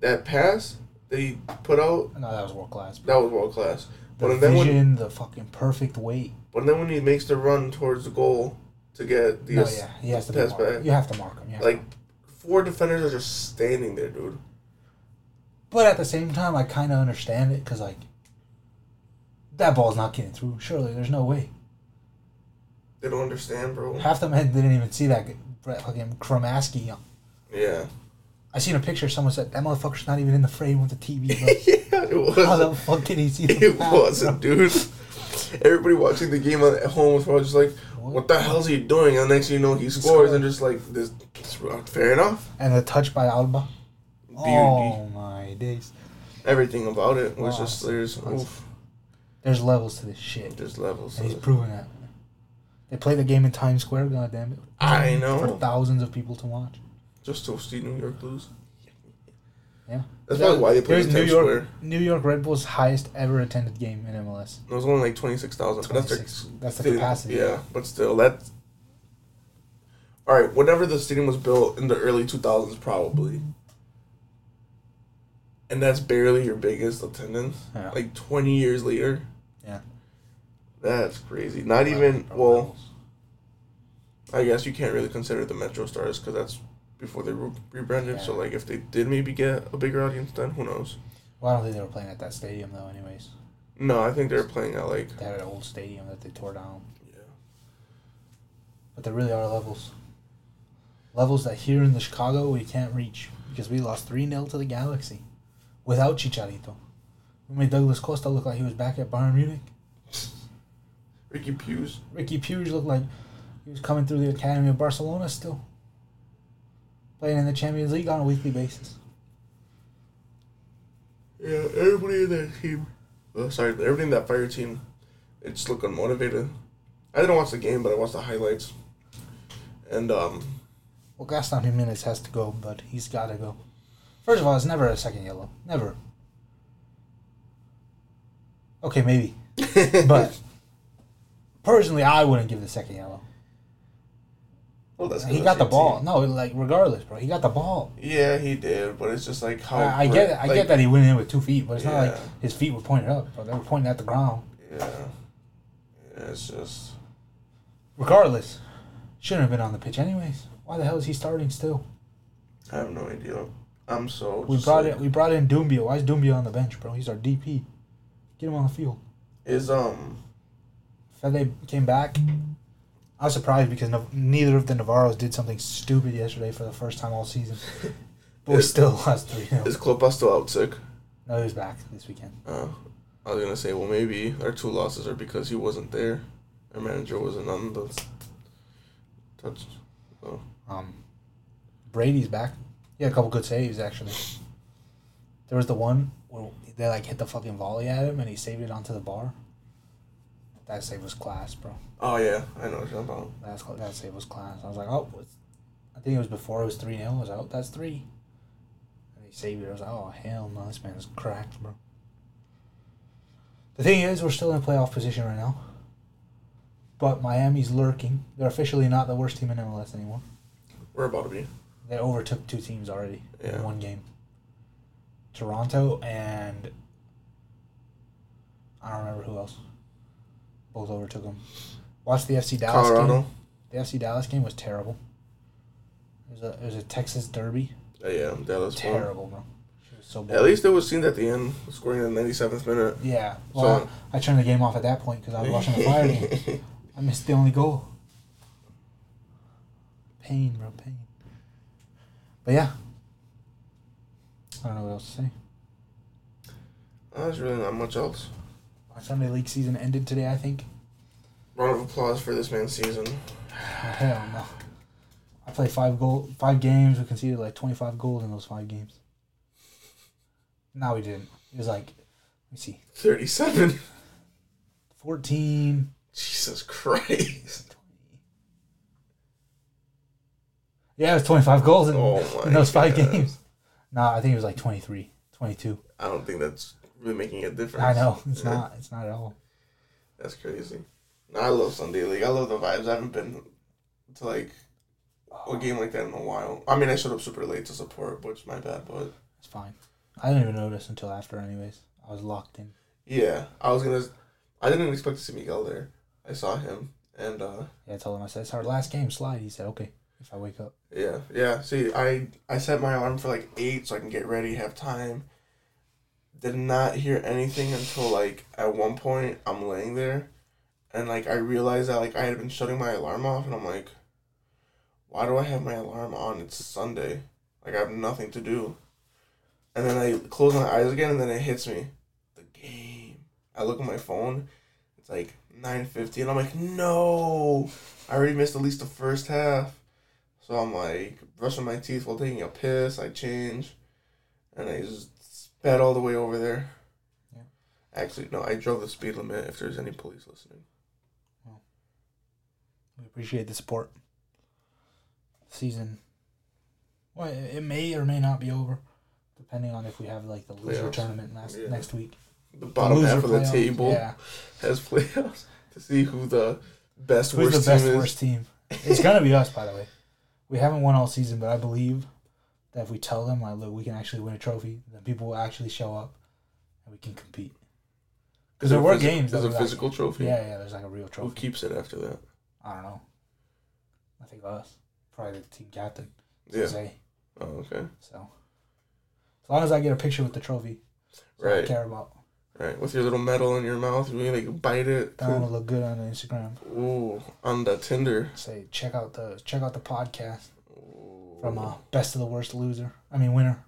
That pass they put out, No, that was world class. that was world class. The But then when, the fucking perfect weight. but then when he makes the run towards the goal to get the No, ass- yeah, he has to pass back, You have to mark him. Have like four defenders are just standing there, dude. But at the same time, I kind of understand it because, like, that ball's not getting through. Surely, there's no way. They don't understand, bro. Half the men didn't even see that fucking Cremaschi. Yeah, I seen a picture. Someone said that motherfucker's not even in the frame with the TV. Bro. yeah, it How the fuck did he see the It wasn't, dude. Everybody watching the game at home was probably just like, What? "What the hell's he doing?" And next thing you know, he scores, and just like this. Uh, fair enough. And the touch by Alba. Beauty. Oh my days! Everything about it was Wow. just there's oof, There's levels to this shit, there's levels. and he's it. proven that. They play the game in Times Square. God damn it! I know. For thousands of people to watch. Just to see New York lose. Yeah. That's probably why they played in New Times York, Square. New York Red Bulls' highest ever attended game in MLS. It was only like twenty six thousand. But that's their 26. That's the capacity. Yeah, but still, that's all right. Whenever the stadium was built in the early two thousands, probably, and that's barely your biggest attendance. Yeah. Like twenty years later. Yeah. That's crazy. Not even well. I guess you can't really consider the Metro Stars because that's before they re- rebranded. So like, if they did maybe get a bigger audience, then who knows? Well, I don't think they were playing at that stadium though. Anyways, No, I think they're playing at like they had an old stadium that they tore down. yeah. But there really are levels. Levels that here in the Chicago we can't reach because we lost 3 0 to the Galaxy without Chicharito. We made Douglas Costa look like he was back at Bayern Munich. Ricky Pews. Riqui Puig looked like he was coming through the academy of Barcelona still. Playing in the Champions League on a weekly basis. Yeah, everybody in that team. Oh, sorry, everybody in that fire team. They just look unmotivated. I didn't watch the game, but I watched the highlights. And um, Well, Gaston Giménez has to go, but he's got to go. First of all, it's never a second yellow. Never. Okay, maybe. But personally, I wouldn't give the second yellow. Well, that's he got the ball. No, like regardless, bro, he got the ball. Yeah, he did, but it's just like how. I, I get it. I like, get that he went in with two feet, but it's not like his feet were pointed up, bro. They were pointing at the ground. Yeah. Yeah, it's just. Regardless, shouldn't have been on the pitch anyways. Why the hell is he starting still? I have no idea. I'm so. We brought like, in we brought in Doumbia. Why is Doumbia on the bench, bro? He's our DP. Get him on the field. Is um. Fede came back. I was surprised because no, neither of the Navarros did something stupid yesterday for the first time all season. But we still lost 3 0. Is Klopas still out sick? No, he's back this weekend. Uh, I was gonna say, well, maybe our two losses are because he wasn't there. Our manager wasn't on the touch. Oh, Um, Brady's back. He had a couple good saves, actually. There was the one where they like hit the fucking volley at him and he saved it onto the bar. That save was class, bro. oh yeah, I know what you're talking about. That's that save was class. I was like, oh, I think it was before it was three 0 I was like, oh, that's three. And he saved it. I was like, oh hell no, this man's cracked, bro. The thing is, we're still in playoff position right now. But Miami's lurking. They're officially not the worst team in MLS anymore. We're about to be. They overtook two teams already Yeah. in one game. Toronto and I don't remember who else. Both overtook them. Watch the FC Dallas Colorado. game. The FC Dallas game was terrible. It was a it was a Texas Derby. Uh, yeah, Dallas. Terrible, bro. It was so At least it was seen at the end, scoring in the 97th minute. Yeah. Well, So- I, I turned the game off at that point because I was watching the Fire game. I missed the only goal. Pain, bro, pain. But yeah. I don't know what else to say. Uh, There's really not much else. My Sunday League season ended today, I think. Round of applause for this man's season. Hell no. I played five goal, five games. We conceded like twenty five goals in those five games. No, we didn't. It was like, let me see, 37. fourteen. Jesus Christ. Yeah, it was twenty five goals in, Oh in those five God. games. No, I think it was like 23, 22. I don't think that's really making a difference. I know it's Yeah. not. It's not at all. That's crazy. No, I love Sunday League. I love the vibes. I haven't been to like a game like that in a while. I mean, I showed up super late to support, which my bad, but It's fine. I didn't even notice until after. Anyways, I was locked in. yeah, I was gonna. I didn't expect to see Miguel there. I saw him, and uh, Yeah, I told him I said it's our last game. Slide. He said okay if I wake up. yeah, yeah. See, I I set my alarm for like eight so I can get ready, have time. Did not hear anything until like at one point I'm laying there, and like I realized that like I had been shutting my alarm off, and I'm like, why do I have my alarm on? It's Sunday, like I have nothing to do. And then I close my eyes again, and then it hits me, the game. I look at my phone, it's like nine fifty, and I'm like, no, I already missed at least the first half. So I'm like brushing my teeth while taking a piss. I change, and I just sped all the way over there. Yeah. Actually, no, I drove the speed limit. If there's any police listening, We appreciate the support. Season. Well, it may or may not be over, depending on if we have like the loser Playoffs. tournament last Yeah. next week. the The bottom loser half of the playoffs, table Yeah. has playoffs to see who the best Who's worst the best team is. worst team? It's gonna be us, by the way. We haven't won all season, but I believe that if we tell them like, look, we can actually win a trophy, then people will actually show up, and we can compete. Because there, were phys- games. that Is a got- physical trophy? Yeah, yeah. There's like a real trophy Who keeps it after that? I don't know. I think us, probably the team captain. Yeah. Say Oh, okay. so. As long as I get a picture with the trophy, all I care about. Right. With your little medal in your mouth, you like bite it. Want to look good on Instagram. Ooh, on the Tinder. Say check out the check out the podcast. From uh, best of the worst loser. I mean winner.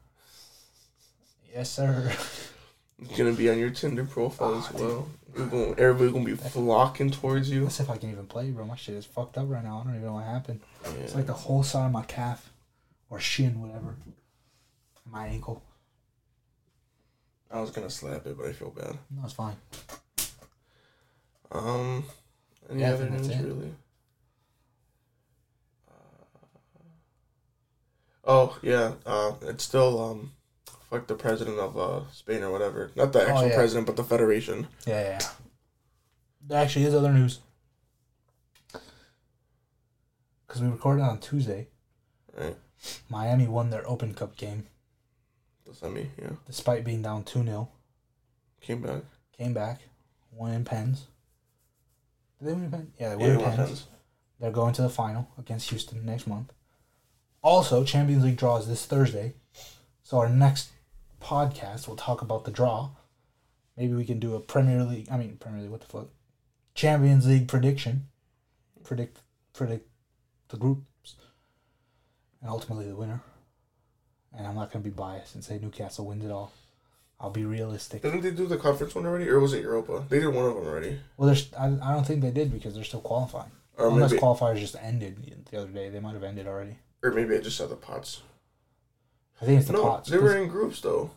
Yes, sir. It's gonna be on your Tinder profile as Ah, well. Gonna, everybody gonna be flocking towards you. Let's see if I can even play, bro. My shit is fucked up right now. I don't even know what happened. It's like the whole side of my calf or shin, whatever. My ankle. I was gonna slap it, but I feel bad. No, it's fine. Um, any Yeah, other that's news really? Oh yeah, uh, it's still um, fuck the president of uh Spain or whatever. Not the Oh, actual yeah. president, but the federation. Yeah, yeah. There actually is other news. because we recorded on Tuesday. Right. Miami won their Open Cup game The semi, yeah. despite being down 2 0. Came back. Came back, won in pens. Did they win in pens? Yeah, they won Yeah, in pens. pens. They're going to the final against Houston next month. Also, Champions League draws this Thursday. So our next podcast will talk about the draw. Maybe we can do a Premier League. I mean Premier League. What the fuck? Champions League prediction. Predict predict the groups, and ultimately the winner. And I'm not gonna be biased and say Newcastle wins it all. I'll be realistic. Didn't they do the conference one already, or was it Europa? They did one of them already. Well, there's I, I don't think they did because they're still qualifying. Or Unless maybe, qualifiers just ended the other day, they might have ended already. Or maybe I just saw the pots. I think it's the no, pots. they were in groups though.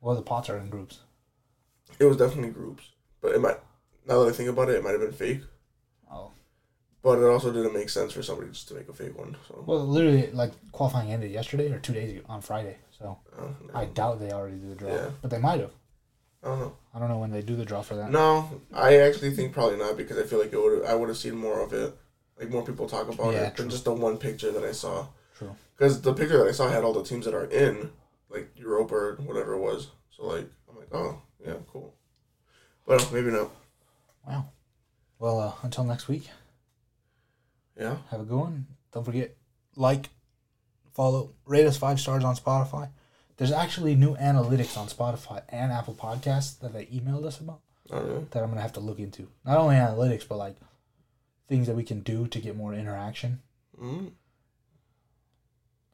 Well, the pots are in groups. It was definitely groups, but it might. Now that I think about it, it might have been fake. Oh. But it also didn't make sense for somebody just to make a fake one. So Well, literally, like qualifying ended yesterday or two days ago on Friday. So uh. I doubt they already did the draw, Yeah. but they might have. I don't know. I don't know when they do the draw for that. No, I actually think probably not because I feel like it would. I would have seen more of it, like more people talk about Yeah, it true. than just the one picture that I saw. True. Because the picture that I saw had all the teams that are in, like Europa or whatever it was. So like, I'm like, oh yeah, cool. But maybe not. Wow. Well, uh, until next week, Yeah. have a good one. Don't forget, like, follow, rate us five stars on Spotify. There's actually new analytics on Spotify and Apple Podcasts that they emailed us about. Not really. that I'm gonna have to look into. Not only analytics, but like things that we can do to get more interaction. Mm.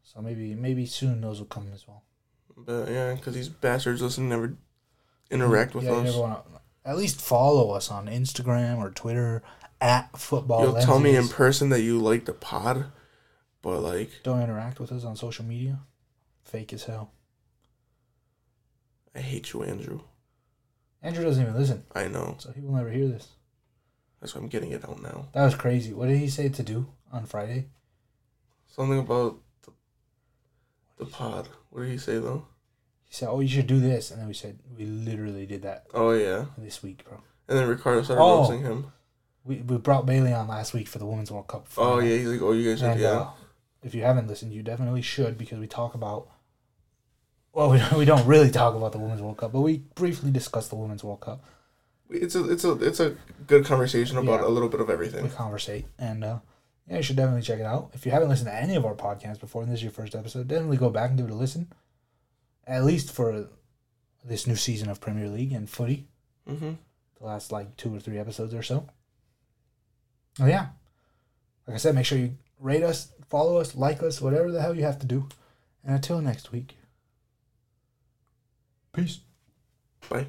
So maybe maybe soon those will come as well. But yeah, because these bastards listen never interact with yeah, us. wanna, at least follow us on Instagram or Twitter at football. You'll tell me in person that you like the pod, but like Don't interact with us on social media. Fake as hell. I hate you, Andrew. Andrew doesn't even listen, I know. so he will never hear this. That's why I'm getting it out now. That was crazy. What did he say to do on Friday? Something about the, the pod. What did he say though? He said, "Oh, you should do this," and then we said, "We literally did that Oh yeah. this week, bro." And then Ricardo started Oh. roasting him. We we brought Bailey on last week for the Women's World Cup. Oh yeah, he's like, oh you guys should And yeah. uh, if you haven't listened, you definitely should because we talk about. Well, we don't, we don't really talk about the Women's World Cup, but we briefly discuss the Women's World Cup. It's a it's a it's a good conversation about Yeah. a little bit of everything. We conversate, and uh, yeah, you should definitely check it out. If you haven't listened to any of our podcasts before, and this is your first episode, definitely go back and give it a listen. At least for this new season of Premier League and footy, Mm-hmm. the last like two or three episodes or so. Oh yeah, like I said, make sure you rate us, follow us, like us, whatever the hell you have to do. And until next week, peace. Bye.